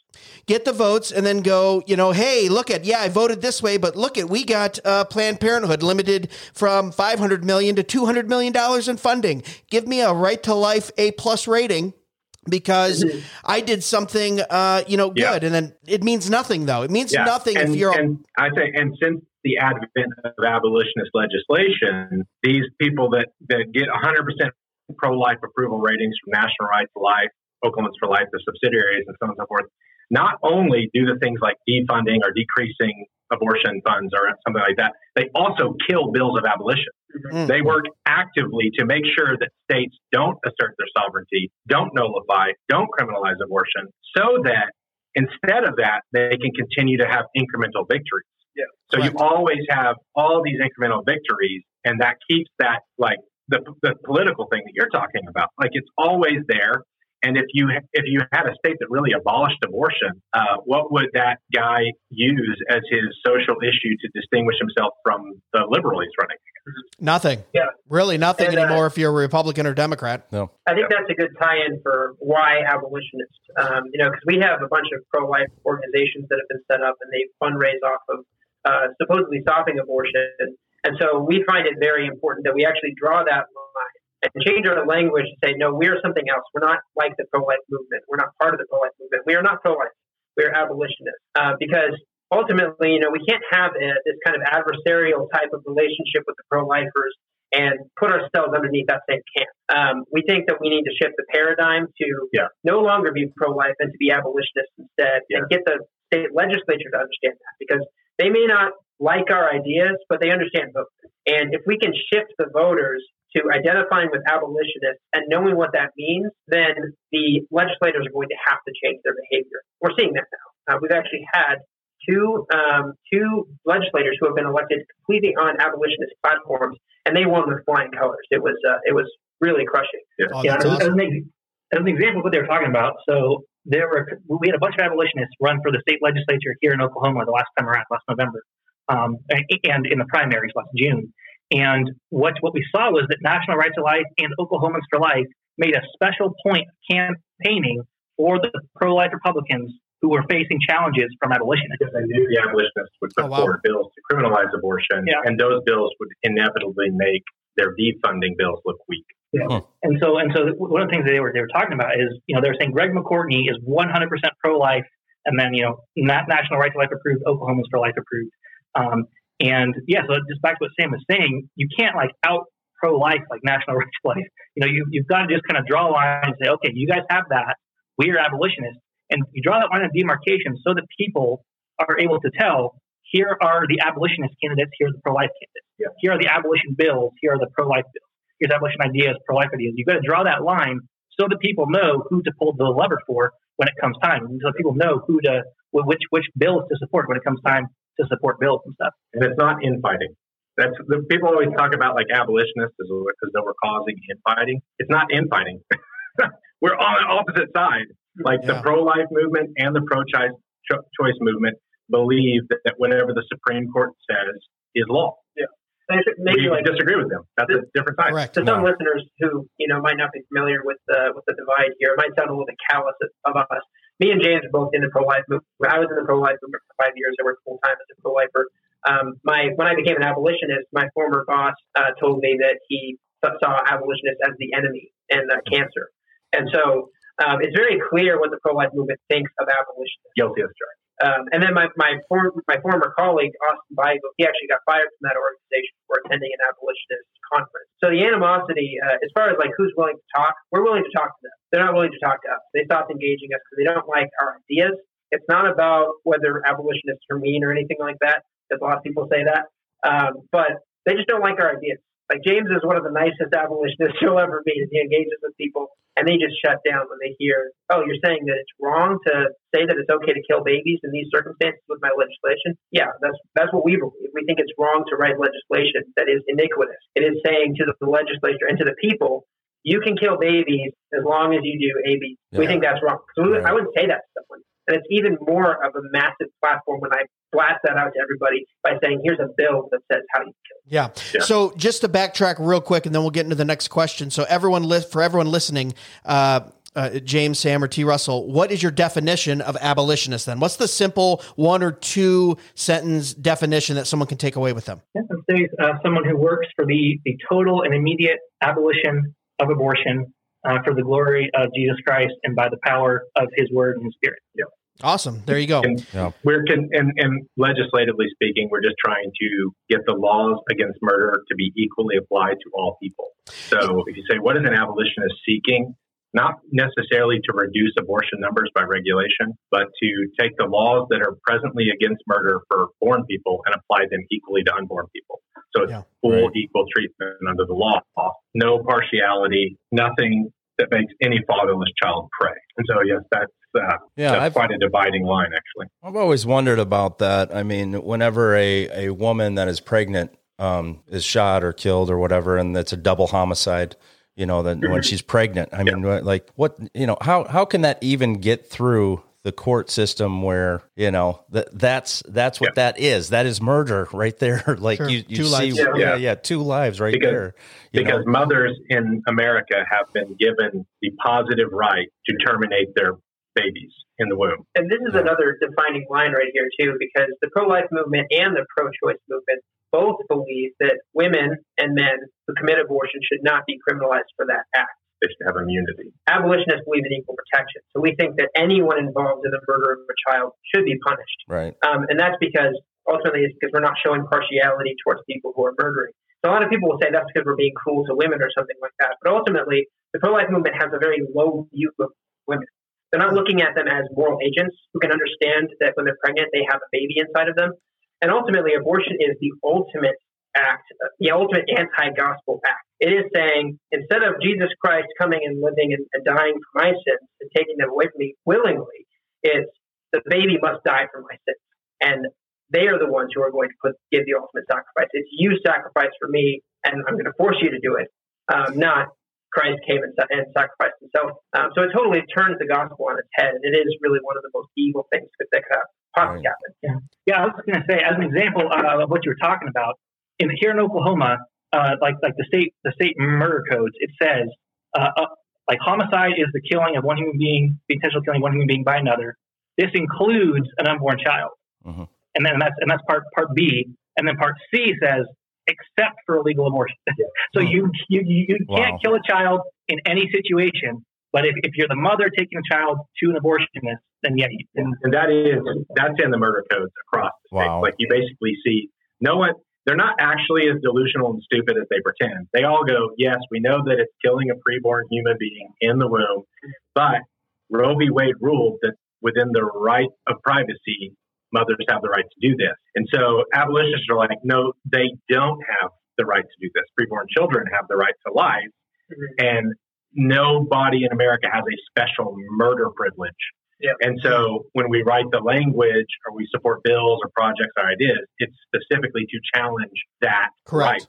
[SPEAKER 1] Get the votes and then go, you know, hey, look at, yeah, I voted this way, but look at, we got uh, Planned Parenthood limited from 500 million to 200 million dollars in funding. Give me a right to life A plus rating because I did something, uh, you know,
[SPEAKER 4] Yeah.
[SPEAKER 1] good. And then it means nothing though. It means
[SPEAKER 4] Yeah.
[SPEAKER 1] nothing
[SPEAKER 4] and,
[SPEAKER 1] if you're,
[SPEAKER 4] and I think, and since the advent of abolitionist legislation, these people that, that get 100% pro life approval ratings from National Right to Life, Oklahomans for Life, the subsidiaries, and so on and so forth, not only do the things like defunding or decreasing abortion funds or something like that, they also kill bills of abolition.
[SPEAKER 1] Mm.
[SPEAKER 4] They work actively to make sure that states don't assert their sovereignty, don't nullify, don't criminalize abortion, so that instead of that, they can continue to have incremental victories.
[SPEAKER 3] Yeah.
[SPEAKER 4] So
[SPEAKER 1] Correct.
[SPEAKER 4] you always have all these incremental victories, and that keeps that like the, the political thing that you're talking about. Like it's always there. And if you if you had a state that really abolished abortion, uh, what would that guy use as his social issue to distinguish himself from the liberal he's running?
[SPEAKER 1] nothing.
[SPEAKER 3] Yeah.
[SPEAKER 1] Really nothing
[SPEAKER 6] And, uh,
[SPEAKER 1] anymore if you're a Republican or Democrat.
[SPEAKER 2] No.
[SPEAKER 6] I think that's a good tie-in for why abolitionists. Um, you know, because we have a bunch of pro-life organizations that have been set up and they fundraise off of uh, supposedly stopping abortion, and so we find it very important that we actually draw that line and change our language to say, no, we're something else. We're not like the pro-life movement. We're not part of the pro-life movement. We are not pro-life. We're abolitionists uh, because ultimately, you know, we can't have a, this kind of adversarial type of relationship with the pro-lifers and put ourselves underneath that same camp. Um, we think that we need to shift the paradigm to
[SPEAKER 4] Yeah.
[SPEAKER 6] no longer be pro-life and to be abolitionists instead,
[SPEAKER 4] Yeah.
[SPEAKER 6] and get the state legislature to understand that because they may not like our ideas, but they understand both. And if we can shift the voters to identifying with abolitionists and knowing what that means, then the legislators are going to have to change their behavior. We're seeing that now. Uh, we've actually had two um, two legislators who have been elected completely on abolitionist platforms, and they won with flying colors. It was uh, it was really crushing.
[SPEAKER 1] Oh,
[SPEAKER 3] yeah,
[SPEAKER 1] that's
[SPEAKER 3] as,
[SPEAKER 1] awesome.
[SPEAKER 3] as, an, as an example of what they were talking about, so there were we had a bunch of abolitionists run for the state legislature here in Oklahoma the last time around, last November, um, and, and in the primaries last June. And what what we saw was that National Right to Life and Oklahomans for Life made a special point of campaigning for the pro-life Republicans who were facing challenges from abolitionists.
[SPEAKER 4] Because they knew the abolitionists would put
[SPEAKER 1] Oh, wow.
[SPEAKER 4] forward bills to criminalize abortion,
[SPEAKER 3] Yeah.
[SPEAKER 4] and those bills would inevitably make their defunding bills look weak.
[SPEAKER 3] Yeah, And so, and so, one of the things they were they were talking about is, you know, they were saying Greg McCortney is 100% pro-life, and then you know, Na- National Right to Life approved, Oklahomans for Life approved, um, and yeah. So just back to what Sam was saying, you can't like out pro-life like National (laughs) Right to Life. You know, you you've got to just kind of draw a line and say, okay, you guys have that, we are abolitionists, and you draw that line of demarcation so that people are able to tell. Here are the abolitionist candidates. Here are the pro-life candidates.
[SPEAKER 4] Yeah.
[SPEAKER 3] Here are the abolition bills. Here are the pro-life bills here's abolition ideas, pro-life ideas. You've got to draw that line so that people know who to pull the lever for when it comes time, so people know who to which which bills to support when it comes time to support bills and stuff.
[SPEAKER 4] And it's not infighting. That's the people always talk about like abolitionists as, as though we're causing infighting. It's not infighting. (laughs) we're on the opposite side. Like
[SPEAKER 1] Yeah.
[SPEAKER 4] the pro-life movement and the pro-choice choice movement believe that, that whatever the Supreme Court says is law.
[SPEAKER 6] And it- maybe
[SPEAKER 4] we
[SPEAKER 6] like
[SPEAKER 4] disagree with them. That's a different side.
[SPEAKER 1] Correct.
[SPEAKER 6] to some listeners who you know might not be familiar with the with the divide here, it might sound a little bit callous of of us. Me and James are both in the pro life movement. I was in the pro life movement for five years. I worked full time as a pro lifer. Um, my when I became an abolitionist, my former boss uh, told me that he saw abolitionists as the enemy and uh, cancer, and so um, it's very clear what the pro-life movement thinks of abolitionists.
[SPEAKER 4] Guilty as charged.
[SPEAKER 6] Um, and then my my, my former colleague Austin Bible, he actually got fired from that organization for attending an abolitionist conference. So the animosity, uh, as far as like who's willing to talk, we're willing to talk to them. They're not willing to talk to us. They stopped engaging us because they don't like our ideas. It's not about whether abolitionists are mean or anything like that. Because a lot of people say that, um, but they just don't like our ideas. Like James is one of the nicest abolitionists (laughs) you'll ever meet. He engages with people, and they just shut down when they hear, "Oh, you're saying that it's wrong to say that it's okay to kill babies in these circumstances with my legislation?" Yeah, that's that's what we believe. We think it's wrong to write legislation that is iniquitous. It is saying to the legislature and to the people, "You can kill babies as long as you do A, B." We think that's wrong. So we-
[SPEAKER 2] Right.
[SPEAKER 6] I wouldn't say that to someone. And it's even more of a massive platform when I blast that out to everybody by saying, "Here's a bill that says how you kill."
[SPEAKER 1] Yeah.
[SPEAKER 4] Yeah.
[SPEAKER 1] So just to backtrack real quick, and then we'll get into the next question. So everyone, li- for everyone listening, uh, uh, James, Sam, or T. Russell, what is your definition of abolitionist? Then, what's the simple one or two sentence definition that someone can take away with them?
[SPEAKER 3] I'd say uh, someone who works for the, the total and immediate abolition of abortion uh, for the glory of Jesus Christ and by the power of his word and spirit.
[SPEAKER 1] Awesome. There you go.
[SPEAKER 4] And
[SPEAKER 2] Yeah.
[SPEAKER 4] we're con- and, and legislatively speaking, we're just trying to get the laws against murder to be equally applied to all people. So if you say, what is an abolitionist seeking? Not necessarily to reduce abortion numbers by regulation, but to take the laws that are presently against murder for born people and apply them equally to unborn people. So it's
[SPEAKER 1] Yeah.
[SPEAKER 4] full
[SPEAKER 2] Right.
[SPEAKER 4] equal treatment under the law, no partiality, nothing that makes any fatherless child prey. And so, yes, that's uh,
[SPEAKER 2] Yeah,
[SPEAKER 4] that's
[SPEAKER 2] I've-
[SPEAKER 4] quite a dividing line, actually.
[SPEAKER 2] I've always wondered about that. I mean, whenever a, a woman that is pregnant um, is shot or killed or whatever, and it's a double homicide, you know, that when she's pregnant, I mean, like what, you know, how, how can that even get through the court system where, you know, that that's, that's what that is. That is murder right there. (laughs) like
[SPEAKER 1] Sure.
[SPEAKER 2] you, you
[SPEAKER 1] Two
[SPEAKER 2] see,
[SPEAKER 1] lives.
[SPEAKER 2] yeah,
[SPEAKER 4] Yeah.
[SPEAKER 2] yeah, two lives right
[SPEAKER 4] Because-
[SPEAKER 2] there. You
[SPEAKER 4] because
[SPEAKER 2] know?
[SPEAKER 4] mothers in America have been given the positive right to terminate their babies in the womb.
[SPEAKER 6] And this is
[SPEAKER 2] Yeah.
[SPEAKER 6] another defining line right here, too, because the pro life movement and the pro choice movement both believe that women and men who commit abortion should not be criminalized for that act.
[SPEAKER 4] They should have immunity.
[SPEAKER 6] Abolitionists believe in equal protection. So we think that anyone involved in the murder of a child should be punished.
[SPEAKER 2] right.
[SPEAKER 6] Um, and that's because ultimately it's because we're not showing partiality towards people who are murdering. So a lot of people will say that's because we're being cruel to women or something like that. But ultimately, the pro life movement has a very low view of women. They're not looking at them as moral agents who can understand that when they're pregnant, they have a baby inside of them. And ultimately, abortion is the ultimate act, the ultimate anti gospel act. It is saying, instead of Jesus Christ coming and living and, and dying for my sins and taking them away from me willingly, it's the baby must die for my sins. And they are the ones who are going to put, give the ultimate sacrifice. It's you sacrifice for me, and I'm going to force you to do it, um, not Christ came and, and sacrificed himself. Um, so it totally turns the gospel on its head, and it is really one of the most evil things that, that could have possibly
[SPEAKER 2] Right.
[SPEAKER 6] happen.
[SPEAKER 3] Yeah, yeah, I was going to say, as an example uh, of what you were talking about, in here in Oklahoma, uh, like like the state the state murder codes, it says uh, uh, like homicide is the killing of one human being, the intentional killing of one human being by another. This includes an unborn child,
[SPEAKER 2] Mhm.
[SPEAKER 3] and then that's and that's part part B, and then part C says except for illegal abortion. (laughs) so you you you you can't
[SPEAKER 2] Wow.
[SPEAKER 3] kill a child in any situation. But if, if you're the mother taking a child to an abortionist, then yeah, you, then
[SPEAKER 4] And that is that's in the murder codes across the state.
[SPEAKER 2] Wow.
[SPEAKER 4] Like you basically see no one they're not actually as delusional and stupid as they pretend. They all go, Yes, we know that it's killing a preborn human being in the womb, but Roe v. Wade ruled that within the right of privacy, mothers have the right to do this. And so abolitionists are like, no, they don't have the right to do this. Preborn children have the right to life, mm-hmm. and nobody in America has a special murder privilege.
[SPEAKER 6] Yeah.
[SPEAKER 4] And so when we write the language or we support bills or projects or ideas, it's specifically to challenge that
[SPEAKER 1] Correct.
[SPEAKER 4] right.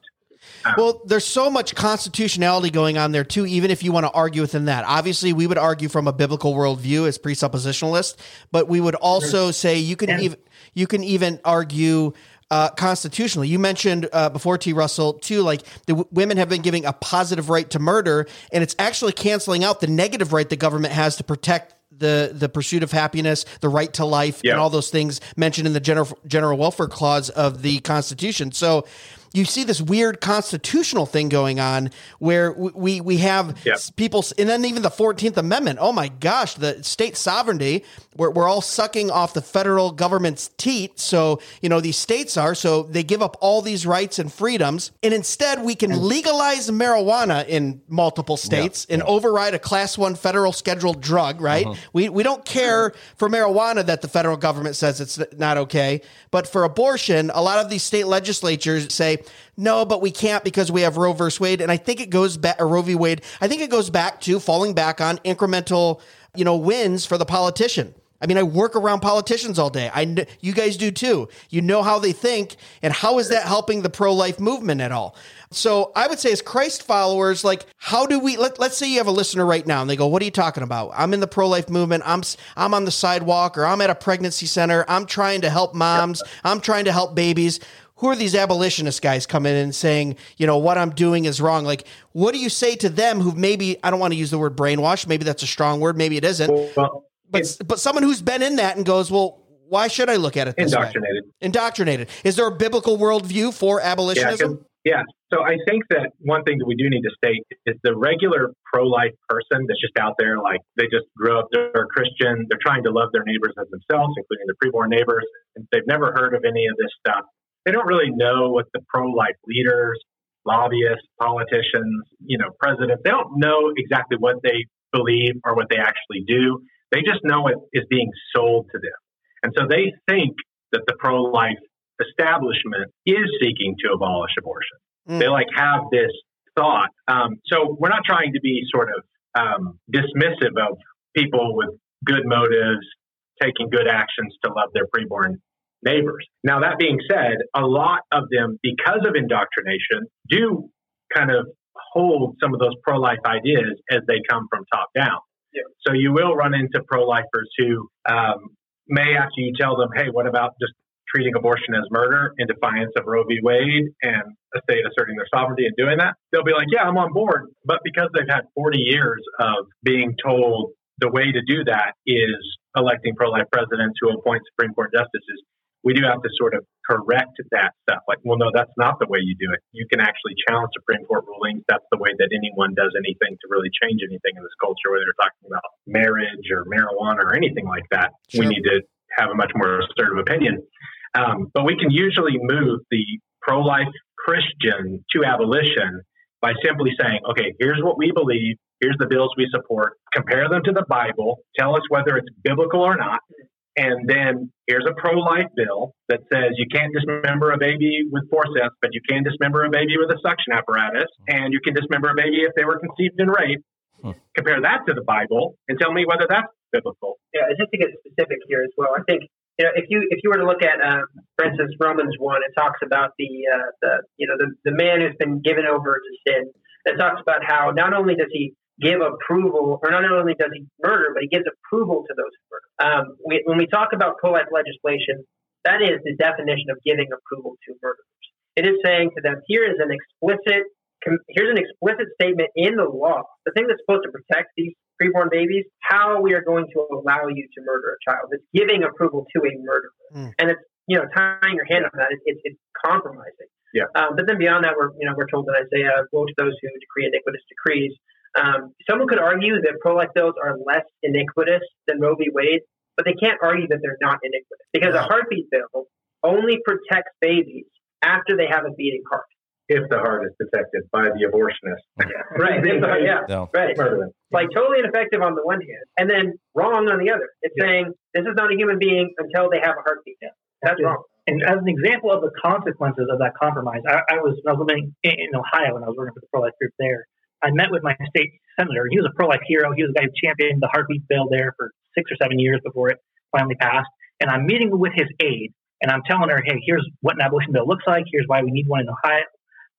[SPEAKER 1] Well, there's so much constitutionality going on there too. Even if you want to argue within that, obviously we would argue from a biblical worldview as presuppositionalist, but we would also say you can even you can even argue uh, constitutionally. You mentioned uh, before T. Russell too, like the w- women have been giving a positive right to murder, and it's actually canceling out the negative right the government has to protect the the pursuit of happiness, the right to life,
[SPEAKER 4] Yeah.
[SPEAKER 1] and all those things mentioned in the general general welfare clause of the Constitution. So you see this weird constitutional thing going on where we we have s- people, and then even the Fourteenth Amendment. Oh my gosh, the state sovereignty. We're we're all sucking off the federal government's teat. So you know these states are so they give up all these rights and freedoms, and instead we can legalize marijuana in multiple states and override a class one federal scheduled drug. Right? Uh-huh. We we don't care mm-hmm. for marijuana that the federal government says it's not okay, but for abortion, a lot of these state legislatures say no, but we can't because we have Roe versus Wade, and I think it goes back Roe v. Wade. I think it goes back to falling back on incremental, you know, wins for the politician. I mean, I work around politicians all day. I, kn- you guys do too. You know how they think, and how is that helping the pro-life movement at all? So I would say, as Christ followers, like, how do we? Let, let's say you have a listener right now, and they go, "What are you talking about? I'm in the pro-life movement. I'm I'm on the sidewalk, or I'm at a pregnancy center. I'm trying to help moms. I'm trying to help babies." Who are these abolitionist guys coming in and saying, you know, what I'm doing is wrong? Like, what do you say to them who maybe, I don't want to use the word brainwash, maybe that's a strong word, maybe it isn't,
[SPEAKER 4] Well,
[SPEAKER 1] but, but someone who's been in that and goes, well, why should I look at it this way?
[SPEAKER 4] indoctrinated.
[SPEAKER 1] Indoctrinated. Is there a biblical worldview for
[SPEAKER 4] Yeah, yeah. So I think that one thing that we do need to state is the regular pro-life person that's just out there, like they just grew up, they're Christian, they're trying to love their neighbors as themselves, including their preborn neighbors, and they've never heard of any of this stuff. They don't really know what the pro-life leaders, lobbyists, politicians, you know, presidents, they don't know exactly what they believe or what they actually do. They just know it is being sold to them. And so they think that the pro-life establishment is seeking to abolish abortion.
[SPEAKER 1] Mm.
[SPEAKER 4] They like have this thought. Um, so we're not trying to be sort of um, dismissive of people with good motives taking good actions to love their preborn neighbors. Now that being said, a lot of them, because of indoctrination, do kind of hold some of those pro-life ideas as they come from top down.
[SPEAKER 6] Yeah.
[SPEAKER 4] So you will run into pro-lifers who um, may, after you tell them, "Hey, what about just treating abortion as murder in defiance of Roe v. Wade and a state asserting their sovereignty and doing that?" They'll be like, "Yeah, I'm on board." But because they've had 40 years of being told the way to do that is electing pro-life presidents who appoint Supreme Court justices, we do have to sort of correct that stuff. Like, well, no, that's not the way you do it. You can actually challenge Supreme Court rulings. That's the way that anyone does anything to really change anything in this culture, whether you're talking about marriage or marijuana or anything like that.
[SPEAKER 1] Sure.
[SPEAKER 4] We need to have a much more assertive opinion. Um, but we can usually move the pro life Christian to abolition by simply saying, okay, here's what we believe, here's the bills we support, compare them to the Bible, tell us whether it's biblical or not, and then here's a pro life bill that says you can't dismember a baby with forceps, but you can dismember a baby with a suction apparatus, and you can dismember a baby if they were conceived in rape.
[SPEAKER 2] Hmm.
[SPEAKER 4] Compare that to the Bible and tell me whether that's biblical.
[SPEAKER 6] yeah, just to get specific here as well, I think you know if you if you were to look at, um, for instance, Romans one, it talks about the uh, the you know the the man who's been given over to sin. It talks about how not only does he give approval, or not only does he murder, but he gives approval to those who murder. Um, we, when we talk about pro-life legislation, that is the definition of giving approval to murderers. It is saying to them, here is an explicit here's an explicit statement in the law, the thing that's supposed to protect these preborn babies, how we are going to allow you to murder a child. It's giving approval to a murderer,
[SPEAKER 1] Mm.
[SPEAKER 6] and it's you know tying your hand on that. It's, it's, it's compromising.
[SPEAKER 4] Yeah.
[SPEAKER 6] Um, but then beyond that, we're you know we're told in Isaiah, "Woe to those who decree iniquitous decrees." Um, someone could argue that pro-life bills are less iniquitous than Roe v. Wade, but they can't argue that they're not iniquitous because a heartbeat bill only protects babies after they have a beating heart.
[SPEAKER 4] If the heart is detected by the abortionist. (laughs)
[SPEAKER 6] Right. yeah.
[SPEAKER 2] No.
[SPEAKER 6] Right.
[SPEAKER 4] Murder.
[SPEAKER 6] Like totally ineffective on the one hand, and then wrong on the other. It's
[SPEAKER 4] Yeah.
[SPEAKER 6] saying this is not a human being until they have a heartbeat. That's
[SPEAKER 7] Yeah.
[SPEAKER 6] wrong.
[SPEAKER 7] And as an example of the consequences of that compromise, I, I was I was living in, in Ohio and I was working for the pro life group there. I met with my state senator. He was a pro life hero. He was the guy who championed the heartbeat bill there for six or seven years before it finally passed. And I'm meeting with his aide, and I'm telling her, "Hey, here's what an abolition bill looks like. Here's why we need one in Ohio."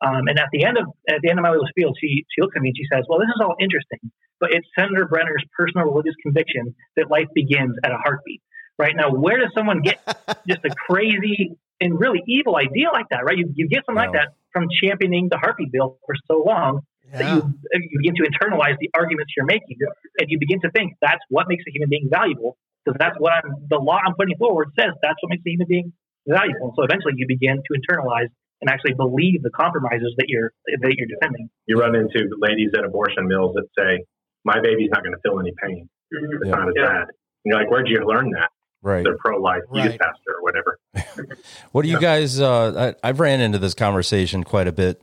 [SPEAKER 7] Um, and at the end of at the end of my little spiel, she she looks at me and she says, "Well, this is all interesting, but it's Senator Brenner's personal religious conviction that life begins at a heartbeat." Right now, where does someone get (laughs) just a crazy and really evil idea like that, right? You, you get something like that from championing the heartbeat bill for so long. That
[SPEAKER 1] Yeah.
[SPEAKER 7] you you begin to internalize the arguments you're making, and you begin to think that's what makes a human being valuable because that's what I'm, the law I'm putting forward says that's what makes a human being valuable. And so eventually you begin to internalize and actually believe the compromises that you're that you're defending.
[SPEAKER 4] You run into ladies at abortion mills that say, "My baby's not going to feel any pain. It's
[SPEAKER 2] Yeah.
[SPEAKER 4] not as
[SPEAKER 6] Yeah.
[SPEAKER 4] bad." And you're like, "Where'd you learn that?"
[SPEAKER 2] Right.
[SPEAKER 4] They're pro-life
[SPEAKER 1] Right.
[SPEAKER 4] youth pastor or whatever. (laughs)
[SPEAKER 2] What do you guys? Uh, I, I've ran into this conversation quite a bit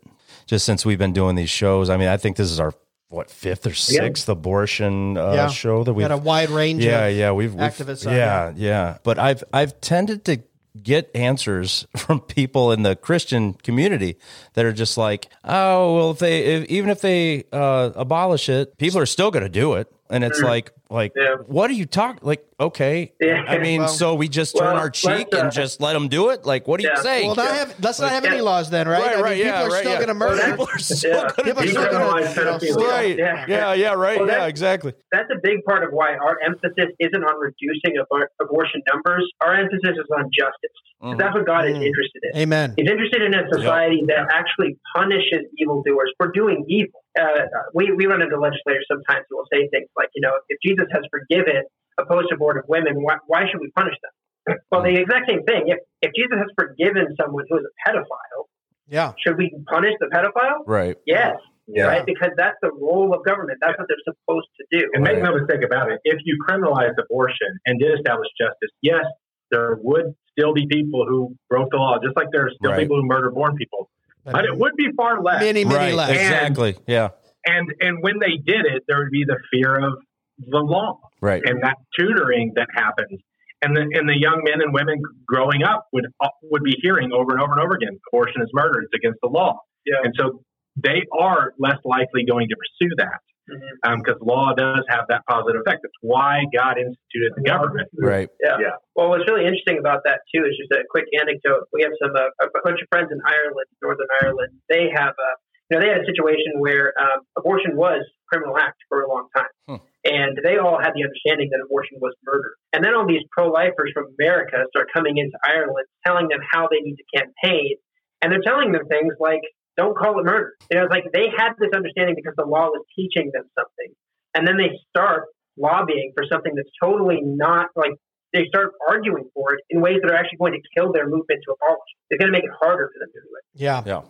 [SPEAKER 2] just since we've been doing these shows. I mean, I think this is our what fifth or sixth abortion uh,
[SPEAKER 1] Yeah.
[SPEAKER 2] show that
[SPEAKER 1] We
[SPEAKER 2] we've
[SPEAKER 1] had a wide range
[SPEAKER 2] yeah,
[SPEAKER 1] of
[SPEAKER 2] yeah, we've, we've
[SPEAKER 1] activists on
[SPEAKER 2] yeah, yeah. But I've I've tended to get answers (laughs) from people in the Christian community that are just like, oh, well, if they if, even if they uh, abolish it, people are still going to do it, and it's like like
[SPEAKER 6] Yeah.
[SPEAKER 2] what are you talking like? Okay, (laughs)
[SPEAKER 6] Yeah.
[SPEAKER 2] I mean,
[SPEAKER 1] Well-
[SPEAKER 2] so we just turn
[SPEAKER 6] Well,
[SPEAKER 2] our cheek
[SPEAKER 6] uh,
[SPEAKER 2] and just let them do it? Like, what are you
[SPEAKER 6] Yeah.
[SPEAKER 2] saying?
[SPEAKER 1] Well, not have, let's not have any laws then, right?
[SPEAKER 2] Right,
[SPEAKER 1] I mean,
[SPEAKER 2] right,
[SPEAKER 1] people
[SPEAKER 2] yeah,
[SPEAKER 1] are
[SPEAKER 2] right,
[SPEAKER 1] still
[SPEAKER 2] yeah.
[SPEAKER 1] going to murder.
[SPEAKER 6] Well,
[SPEAKER 2] People are still
[SPEAKER 6] Yeah.
[SPEAKER 2] going
[SPEAKER 1] People are
[SPEAKER 2] to
[SPEAKER 1] still
[SPEAKER 2] do
[SPEAKER 1] going
[SPEAKER 4] Decriminalize
[SPEAKER 1] to
[SPEAKER 4] pedophilia.
[SPEAKER 2] Right.
[SPEAKER 6] Yeah.
[SPEAKER 2] Yeah. Yeah. Right.
[SPEAKER 6] Well,
[SPEAKER 2] yeah. Exactly.
[SPEAKER 6] that's a big part of why our emphasis isn't on reducing abor- abortion numbers. Our emphasis is on justice. 'Cause
[SPEAKER 2] Mhm.
[SPEAKER 6] That's what God is
[SPEAKER 1] Mhm.
[SPEAKER 6] interested in.
[SPEAKER 1] Amen.
[SPEAKER 6] He's interested in a society that actually punishes evildoers for doing evil. Uh, we, we run into legislators sometimes who will say things like, you know, if Jesus has forgiven a post-abortive women, why, why should we punish them? (clears throat) Well, the exact same thing. If, if Jesus has forgiven someone who is a pedophile,
[SPEAKER 1] Yeah.
[SPEAKER 6] should we punish the pedophile?
[SPEAKER 2] Right.
[SPEAKER 6] Yes,
[SPEAKER 4] Yeah.
[SPEAKER 6] right? Because that's the role of government. That's what they're supposed to do.
[SPEAKER 4] And make
[SPEAKER 2] Right.
[SPEAKER 4] no mistake about it, if you criminalized abortion and did establish justice, yes, there would still be people who broke the law, just like there are still
[SPEAKER 2] Right.
[SPEAKER 4] people who murder born people. But it would be far less.
[SPEAKER 1] Many, many
[SPEAKER 2] Right.
[SPEAKER 1] less.
[SPEAKER 2] Exactly. Yeah.
[SPEAKER 4] And and when they did it, there would be the fear of the law
[SPEAKER 2] Right.
[SPEAKER 4] and that tutoring that happens. And the and the young men and women growing up would uh, would be hearing over and over and over again, abortion is murder, it's against the law.
[SPEAKER 6] Yeah.
[SPEAKER 4] And so they are less likely going to pursue that Because law does have that positive effect. That's why God instituted the government.
[SPEAKER 2] Right.
[SPEAKER 6] Yeah.
[SPEAKER 4] Yeah.
[SPEAKER 6] Well, what's really interesting about that too is just a quick anecdote. We have some uh, a bunch of friends in Ireland, Northern Ireland. They have a you know they had a situation where um, abortion was a criminal act for a long time,
[SPEAKER 2] Hmm.
[SPEAKER 6] and they all had the understanding that abortion was murder. And then all these pro-lifers from America start coming into Ireland, telling them how they need to campaign, and they're telling them things like, "Don't call it murder." You know, it's like they had this understanding because the law was teaching them something, and then they start lobbying for something that's totally not like they start arguing for it in ways that are actually going to kill their movement to abolish. It's going to make it harder for them to do it.
[SPEAKER 1] Yeah.
[SPEAKER 2] Yeah.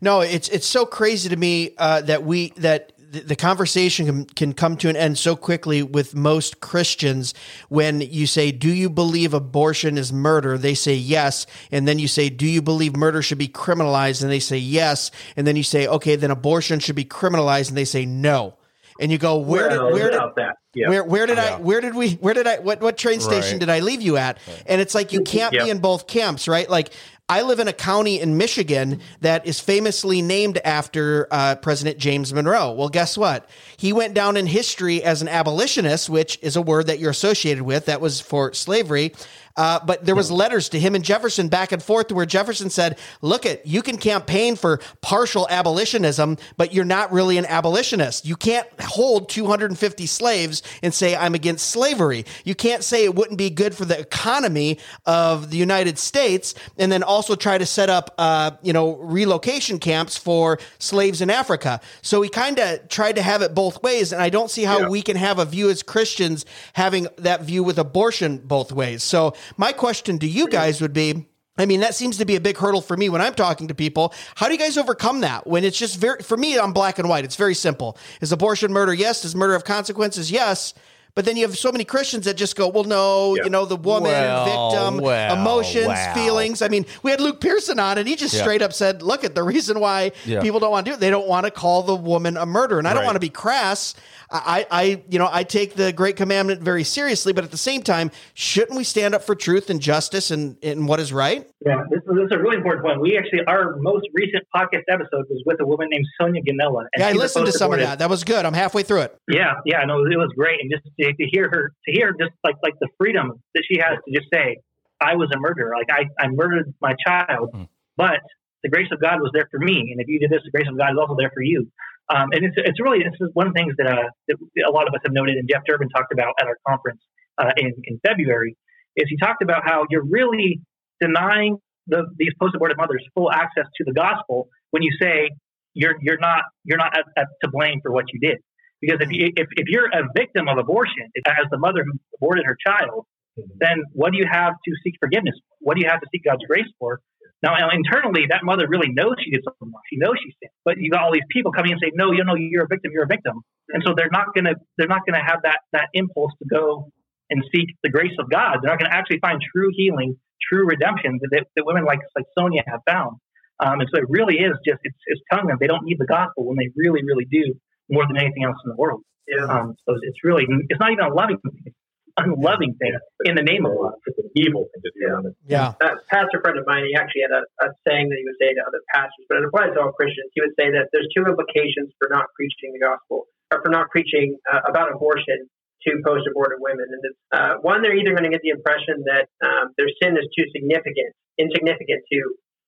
[SPEAKER 1] No, it's it's so crazy to me uh, that we that the, the conversation can, can come to an end so quickly with most Christians when you say, "Do you believe abortion is murder?" They say yes, and then you say, "Do you believe murder should be criminalized?" And they say yes, and then you say, "Okay, then abortion should be criminalized," and they say no. And you go, "Where
[SPEAKER 4] Well,
[SPEAKER 1] did where did
[SPEAKER 4] about that? Yeah.
[SPEAKER 1] where where did I where did we where did I what what train station
[SPEAKER 2] Right.
[SPEAKER 1] did I leave you at? And it's like you can't be in both camps, right? Like I live in a county in Michigan that is famously named after uh, President James Monroe. Well, guess what? He went down in history as an abolitionist, which is a word that you're associated with. That was for slavery. Uh, but there was letters to him and Jefferson back and forth where Jefferson said, "Look at you can campaign for partial abolitionism, but you're not really an abolitionist. You can't hold 250 slaves and say I'm against slavery. You can't say it wouldn't be good for the economy of the United States, and then also try to set up, uh, you know, relocation camps for slaves in Africa. So he kind of tried to have it both ways, and I don't see how
[SPEAKER 4] Yeah.
[SPEAKER 1] we can have a view as Christians having that view with abortion both ways. So my question to you guys would be. I mean, that seems to be a big hurdle for me when I'm talking to people. How do you guys overcome that when it's just very, for me, I'm black and white. It's very simple. Is abortion murder? Yes. Is murder of consequences? Yes. But then you have so many Christians that just go, well, no,
[SPEAKER 4] Yeah.
[SPEAKER 1] you know, the woman,
[SPEAKER 2] Well,
[SPEAKER 1] victim,
[SPEAKER 2] well,
[SPEAKER 1] emotions,
[SPEAKER 2] well.
[SPEAKER 1] feelings. I mean, we had Luke Pearson on and he just
[SPEAKER 2] Yeah.
[SPEAKER 1] straight up said, look at the reason why
[SPEAKER 2] Yeah.
[SPEAKER 1] people don't want to do it. They don't want to call the woman a murderer. And I don't want to be crass. I, I, you know, I take the great commandment very seriously, but at the same time, shouldn't we stand up for truth and justice and, and what is right?
[SPEAKER 7] Yeah, this, this is a really important point. We actually, our most recent podcast episode was with a woman named Sonia Ganella. and
[SPEAKER 1] Yeah, I listened to some of that. That was good. I'm halfway through it.
[SPEAKER 7] Yeah, yeah, no, it was great, and just to, to hear her, to hear just like like the freedom that she has to just say, "I was a murderer. Like I, I murdered my child,
[SPEAKER 2] Mm.
[SPEAKER 7] but the grace of God was there for me, and if you did this, the grace of God is also there for you." Um, and it's it's really this is one of the things that uh that a lot of us have noted, and Jeff Durbin talked about at our conference uh, in in February, is he talked about how you're really denying the these post-abortive mothers full access to the gospel when you say
[SPEAKER 3] you're you're not you're not at, at, to blame for what you did. Because if, you, if if you're a victim of abortion, as the mother who aborted her child, then what do you have to seek forgiveness? For? What do you have to seek God's grace for? Now, internally, that mother really knows she did something wrong. She knows she's sinned. But you got all these people coming and saying, "No, you know, you're a victim. You're a victim," and so they're not gonna they're not gonna have that that impulse to go and seek the grace of God. They're not going to actually find true healing, true redemption that, that women like like Sonia have found. Um, and so it really is just it's, it's telling them they don't need the gospel when they really really do more than anything else in the world.
[SPEAKER 6] Yeah.
[SPEAKER 3] Um, so it's really it's not even a loving thing, it's an unloving thing in the name of love.
[SPEAKER 4] It's an evil thing to do.
[SPEAKER 6] Yeah.
[SPEAKER 1] Yeah.
[SPEAKER 6] a pastor friend of mine, he actually had a, a saying that he would say to other pastors, but it applies to all Christians. He would say that there's two implications for not preaching the gospel, or for not preaching uh, about abortion to post aborted women. And it's, uh, one, they're either going to get the impression that um, their sin is too significant, insignificant to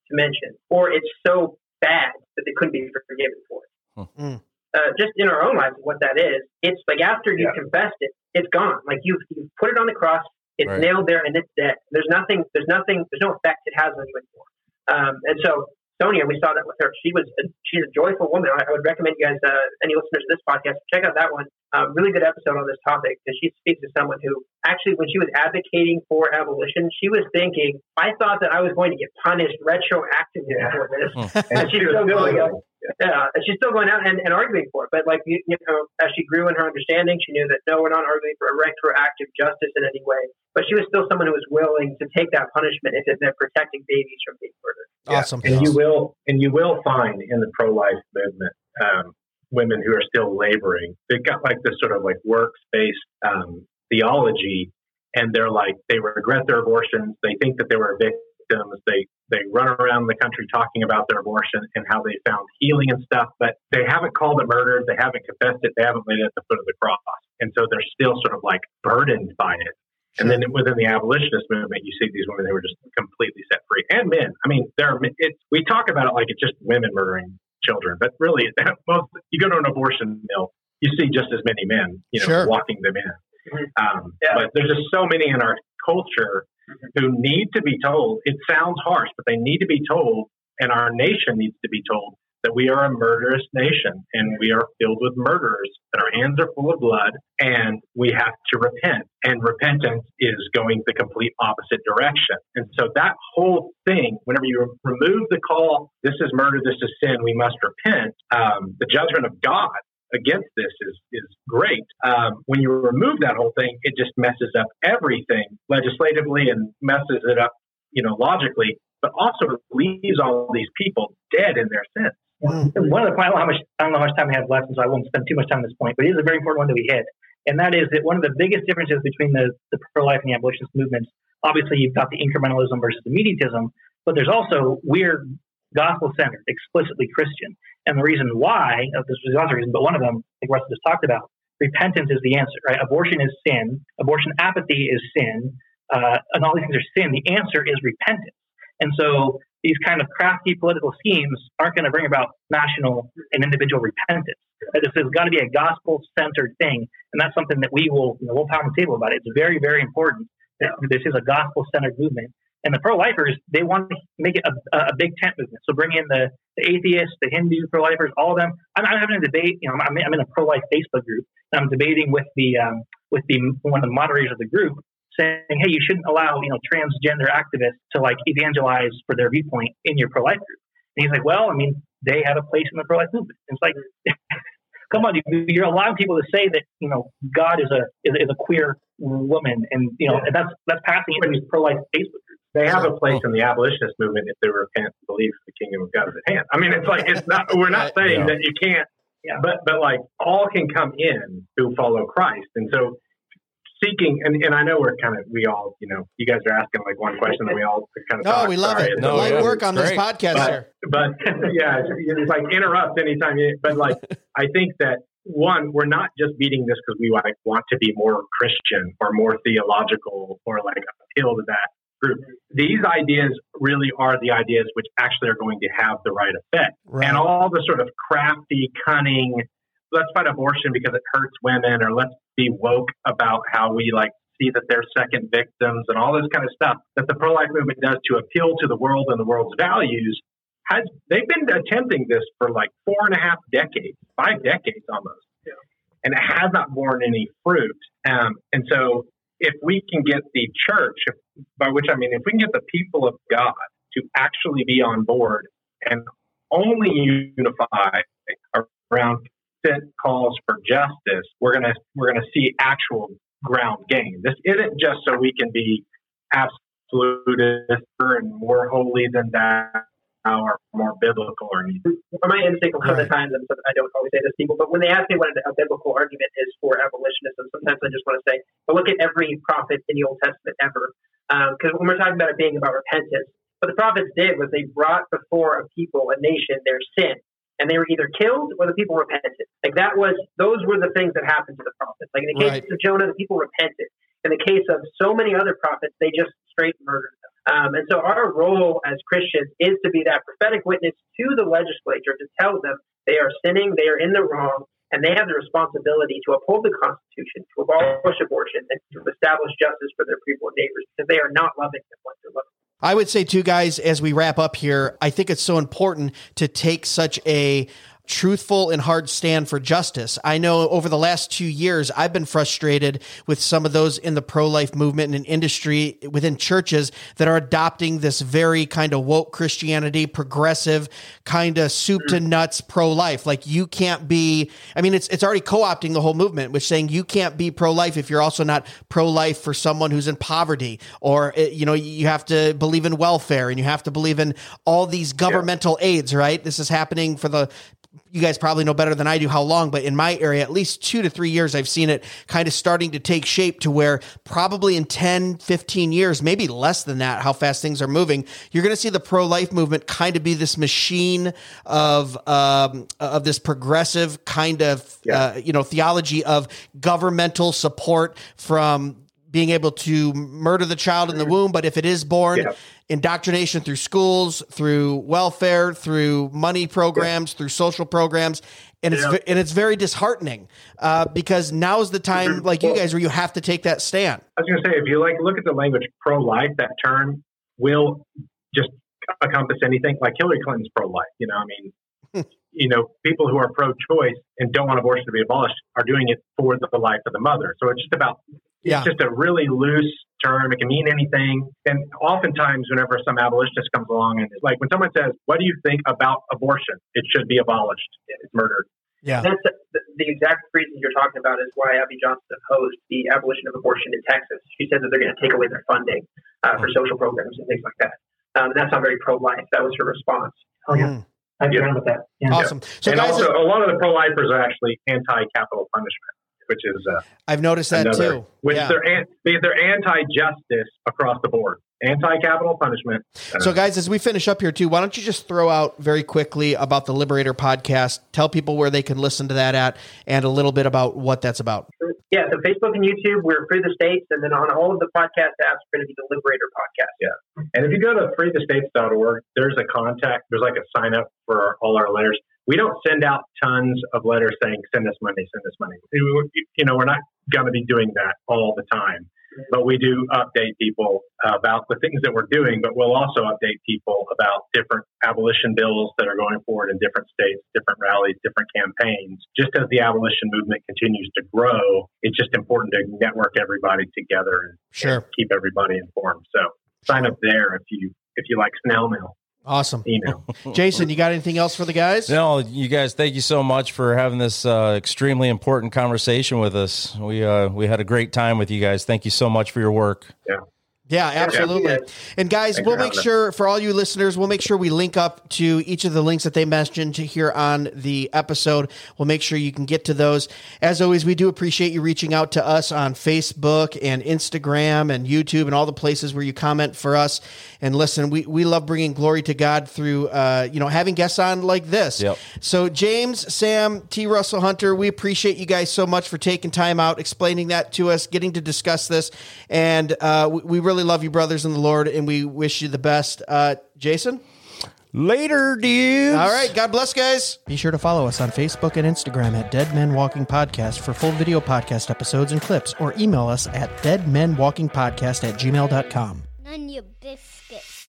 [SPEAKER 6] to mention, or it's so bad that they couldn't be forgiven for it.
[SPEAKER 1] Mm.
[SPEAKER 6] Uh, just in our own lives, what that is, it's like after you've confessed it, it's gone. Like you've, you've put it on the cross, it's
[SPEAKER 2] Right.
[SPEAKER 6] nailed there, and it's dead. There's nothing, there's nothing, there's no effect it has on you anymore. Um, and so Sonia, we saw that with her. She was, a, she's a joyful woman. I, I would recommend you guys, uh, any listeners to this podcast, check out that one. Um, really good episode on this topic because she speaks to someone who actually, when she was advocating for abolition, she was thinking, I thought that I was going to get punished retroactively
[SPEAKER 4] Yeah.
[SPEAKER 6] for this.
[SPEAKER 4] And
[SPEAKER 6] she's
[SPEAKER 4] she was
[SPEAKER 6] still going
[SPEAKER 4] ugly.
[SPEAKER 6] Yeah, and she's still going out and, and arguing for it. But like you, you know, as she grew in her understanding, she knew that no, we're not arguing for a retroactive justice in any way. But she was still someone who was willing to take that punishment if it meant protecting babies from being murdered.
[SPEAKER 4] Yeah.
[SPEAKER 1] Awesome.
[SPEAKER 4] And you will, and you will find in the pro-life movement um, women who are still laboring. They've got like this sort of like works-based um, theology, and they're like they regret their abortions. They think that they were victims. They they run around the country talking about their abortion and how they found healing and stuff, but they haven't called it murder. They haven't confessed it. They haven't laid it at the foot of the cross, and so they're still sort of like burdened by it. And then within the abolitionist movement, you see these women who were just completely set free, and men. I mean, there are it's we talk about it like it's just women murdering children, but really, (laughs) most you go to an abortion mill, you see just as many men, you know,
[SPEAKER 1] Sure.
[SPEAKER 4] walking them in. Um,
[SPEAKER 6] Yeah.
[SPEAKER 4] But there's just so many in our culture who need to be told. It sounds harsh, but they need to be told, and our nation needs to be told that we are a murderous nation and we are filled with murderers, that our hands are full of blood, and we have to repent. And repentance is going the complete opposite direction. And so that whole thing, whenever you remove the call, this is murder, this is sin, we must repent, um, the judgment of God against this is is great. Um, when you remove that whole thing, it just messes up everything legislatively and messes it up, you know, logically, but also leaves all these people dead in their sins.
[SPEAKER 3] And one of the I don't know how much I don't know how much time we have left, so I won't spend too much time on this point. But it is a very important one that we hit, and that is that one of the biggest differences between the, the pro-life and the abolitionist movements. Obviously, you've got the incrementalism versus immediatism, but there's also we're gospel-centered, explicitly Christian. And the reason why, uh, this was the other reason, but one of them, like Russ just talked about, repentance is the answer. Right? Abortion is sin. Abortion apathy is sin, uh, and all these things are sin. The answer is repentance. And so these kind of crafty political schemes aren't going to bring about national and individual repentance. This has got to be a gospel centered thing. And that's something that we will, you know, we'll pound the table about. It. It's very, very important that this is a gospel centered movement. And the pro lifers, they want to make it a, a big tent movement. So bring in the, the atheists, the Hindu pro lifers, all of them. I'm, I'm having a debate. You know, I'm, I'm in a pro life Facebook group, and I'm debating with the um, with the one of the moderators of the group, saying, "Hey, you shouldn't allow you know transgender activists to like evangelize for their viewpoint in your pro life group." And he's like, "Well, I mean, they have a place in the pro life movement." It's like, (laughs) come on, you- you're allowing people to say that you know God is a is, a- is a queer woman, and you know and that's that's passing it in these pro life Facebook.
[SPEAKER 4] They have a place in the abolitionist movement if they repent and believe the kingdom of God is at hand. I mean, it's like it's not. We're not saying that you can't,
[SPEAKER 3] Yeah.
[SPEAKER 4] but but like all can come in who follow Christ, and so seeking. And, and I know we're kind of we all, you know, you guys are asking like one question, and we all kind of.
[SPEAKER 1] No,
[SPEAKER 4] talk.
[SPEAKER 1] we love
[SPEAKER 4] Sorry,
[SPEAKER 1] it.
[SPEAKER 4] it's
[SPEAKER 2] No,
[SPEAKER 1] Light
[SPEAKER 2] yeah,
[SPEAKER 1] work
[SPEAKER 2] it's
[SPEAKER 1] on this podcast
[SPEAKER 4] But-
[SPEAKER 1] here.
[SPEAKER 4] but yeah, it's, it's like interrupt anytime you. But like, I think that one, we're not just beating this because we like want to be more Christian or more theological or like appeal to that group. These ideas really are the ideas which actually are going to have the right effect.
[SPEAKER 1] Right.
[SPEAKER 4] And all the sort of crafty, cunning, let's fight abortion because it hurts women, or let's be woke about how we like see that they're second victims and all this kind of stuff that the pro life movement does to appeal to the world and the world's values has they've been attempting this for like four and a half decades, five decades almost, and it has not borne any fruit. Um, and so, if we can get the church, by which I mean, if we can get the people of God to actually be on board and only unify around calls for justice, we're gonna we're gonna see actual ground gain. This isn't just so we can be absolutist and more holy than that or more biblical or.
[SPEAKER 6] My instinct a lot of the times, and I don't always say this to people, but when they ask me what a biblical argument is for abolitionism, sometimes I just want to say, well, look at every prophet in the Old Testament ever. Because um, when we're talking about it being about repentance, what the prophets did was they brought before a people, a nation, their sin. And they were either killed or the people repented. Like that was, those were the things that happened to the prophets. Like in the case right. of Jonah, the people repented. In the case of so many other prophets, they just straight murdered them. Um, and so our role as Christians is to be that prophetic witness to the legislature to tell them they are sinning, they are in the wrong, and they have the responsibility to uphold the Constitution, to abolish abortion, and to establish justice for their and neighbors because they are not loving them like they're loving.
[SPEAKER 1] I would say, too, guys, as we wrap up here, I think it's so important to take such a truthful and hard stand for justice. I know over the last two years, I've been frustrated with some of those in the pro life movement and industry within churches that are adopting this very kind of woke Christianity, progressive, kind of soup to nuts pro life. Like you can't be, I mean, it's, it's already co opting the whole movement, which saying you can't be pro life if you're also not pro life for someone who's in poverty or, eh, you know, you have to believe in welfare and you have to believe in all these governmental yeah. aids, right? This is happening for the you guys probably know better than I do how long, but in my area, at least two to three years, I've seen it kind of starting to take shape to where probably in 10, 15 years, maybe less than that, how fast things are moving, you're going to see the pro life movement kind of be this machine of, um, of this progressive kind of, yeah. uh, you know, theology of governmental support from being able to murder the child in the womb, but if it is born, yeah indoctrination through schools, through welfare, through money programs, yeah. through social programs. And it's, yeah. and it's very disheartening uh, because is the time, like you guys, where you have to take that stand.
[SPEAKER 4] I was going to say, if you like look at the language pro-life, that term will just encompass anything. Like Hillary Clinton's pro-life. You know, I mean, (laughs) you know, people who are pro-choice and don't want abortion to be abolished are doing it for the life of the mother. So it's just about yeah. It's just a really loose term. It can mean anything. And oftentimes, whenever some abolitionist comes along and like when someone says, "What do you think about abortion? It should be abolished. It's murdered."
[SPEAKER 6] Yeah, that's the, the exact reason you're talking about is why Abby Johnson opposed the abolition of abortion in Texas. She said that they're going to take away their funding uh, for social programs and things like that. Um, that's not very pro-life. That was her response.
[SPEAKER 7] Oh yeah. Mm. I'm yeah. with that.
[SPEAKER 1] Yeah. Awesome.
[SPEAKER 4] So and guys, also, a lot of the pro-lifers are actually anti-capital punishment which is uh,
[SPEAKER 1] I've noticed that another, too.
[SPEAKER 4] Which yeah. they're they're anti-justice across the board, anti-capital punishment.
[SPEAKER 1] So, guys, as we finish up here too, why don't you just throw out very quickly about the Liberator podcast? Tell people where they can listen to that at, and a little bit about what that's about.
[SPEAKER 6] Yeah, so Facebook and YouTube, we're Free the States, and then on all of the podcast apps, we're going to be the Liberator podcast.
[SPEAKER 4] Yeah, and if you go to freethestates.org, there's a contact, there's like a sign up for all our letters we don't send out tons of letters saying send us money, send us money. You know, we're not going to be doing that all the time, but we do update people about the things that we're doing. But we'll also update people about different abolition bills that are going forward in different states, different rallies, different campaigns. Just as the abolition movement continues to grow, it's just important to network everybody together and,
[SPEAKER 1] sure.
[SPEAKER 4] and keep everybody informed. So sign up there if you if you like snail mail.
[SPEAKER 1] Awesome. Email. (laughs) Jason, you got anything else for the guys?
[SPEAKER 2] No, you guys, thank you so much for having this uh, extremely important conversation with us. We uh, we had a great time with you guys. Thank you so much for your work.
[SPEAKER 4] Yeah.
[SPEAKER 1] Yeah, absolutely. Yeah. And guys, Thanks we'll make sure for all you listeners, we'll make sure we link up to each of the links that they mentioned here on the episode. We'll make sure you can get to those. As always, we do appreciate you reaching out to us on Facebook and Instagram and YouTube and all the places where you comment for us. And listen, we, we love bringing glory to God through, uh, you know, having guests on like this.
[SPEAKER 2] Yep.
[SPEAKER 1] So James, Sam, T. Russell Hunter, we appreciate you guys so much for taking time out, explaining that to us, getting to discuss this. And uh, we, we really really love you, brothers in the Lord, and we wish you the best. Uh, Jason?
[SPEAKER 2] Later, dudes.
[SPEAKER 1] All right. God bless, guys. Be sure to follow us on Facebook and Instagram at Dead Men Walking Podcast for full video podcast episodes and clips, or email us at deadmenwalkingpodcast at gmail.com. None your biscuits.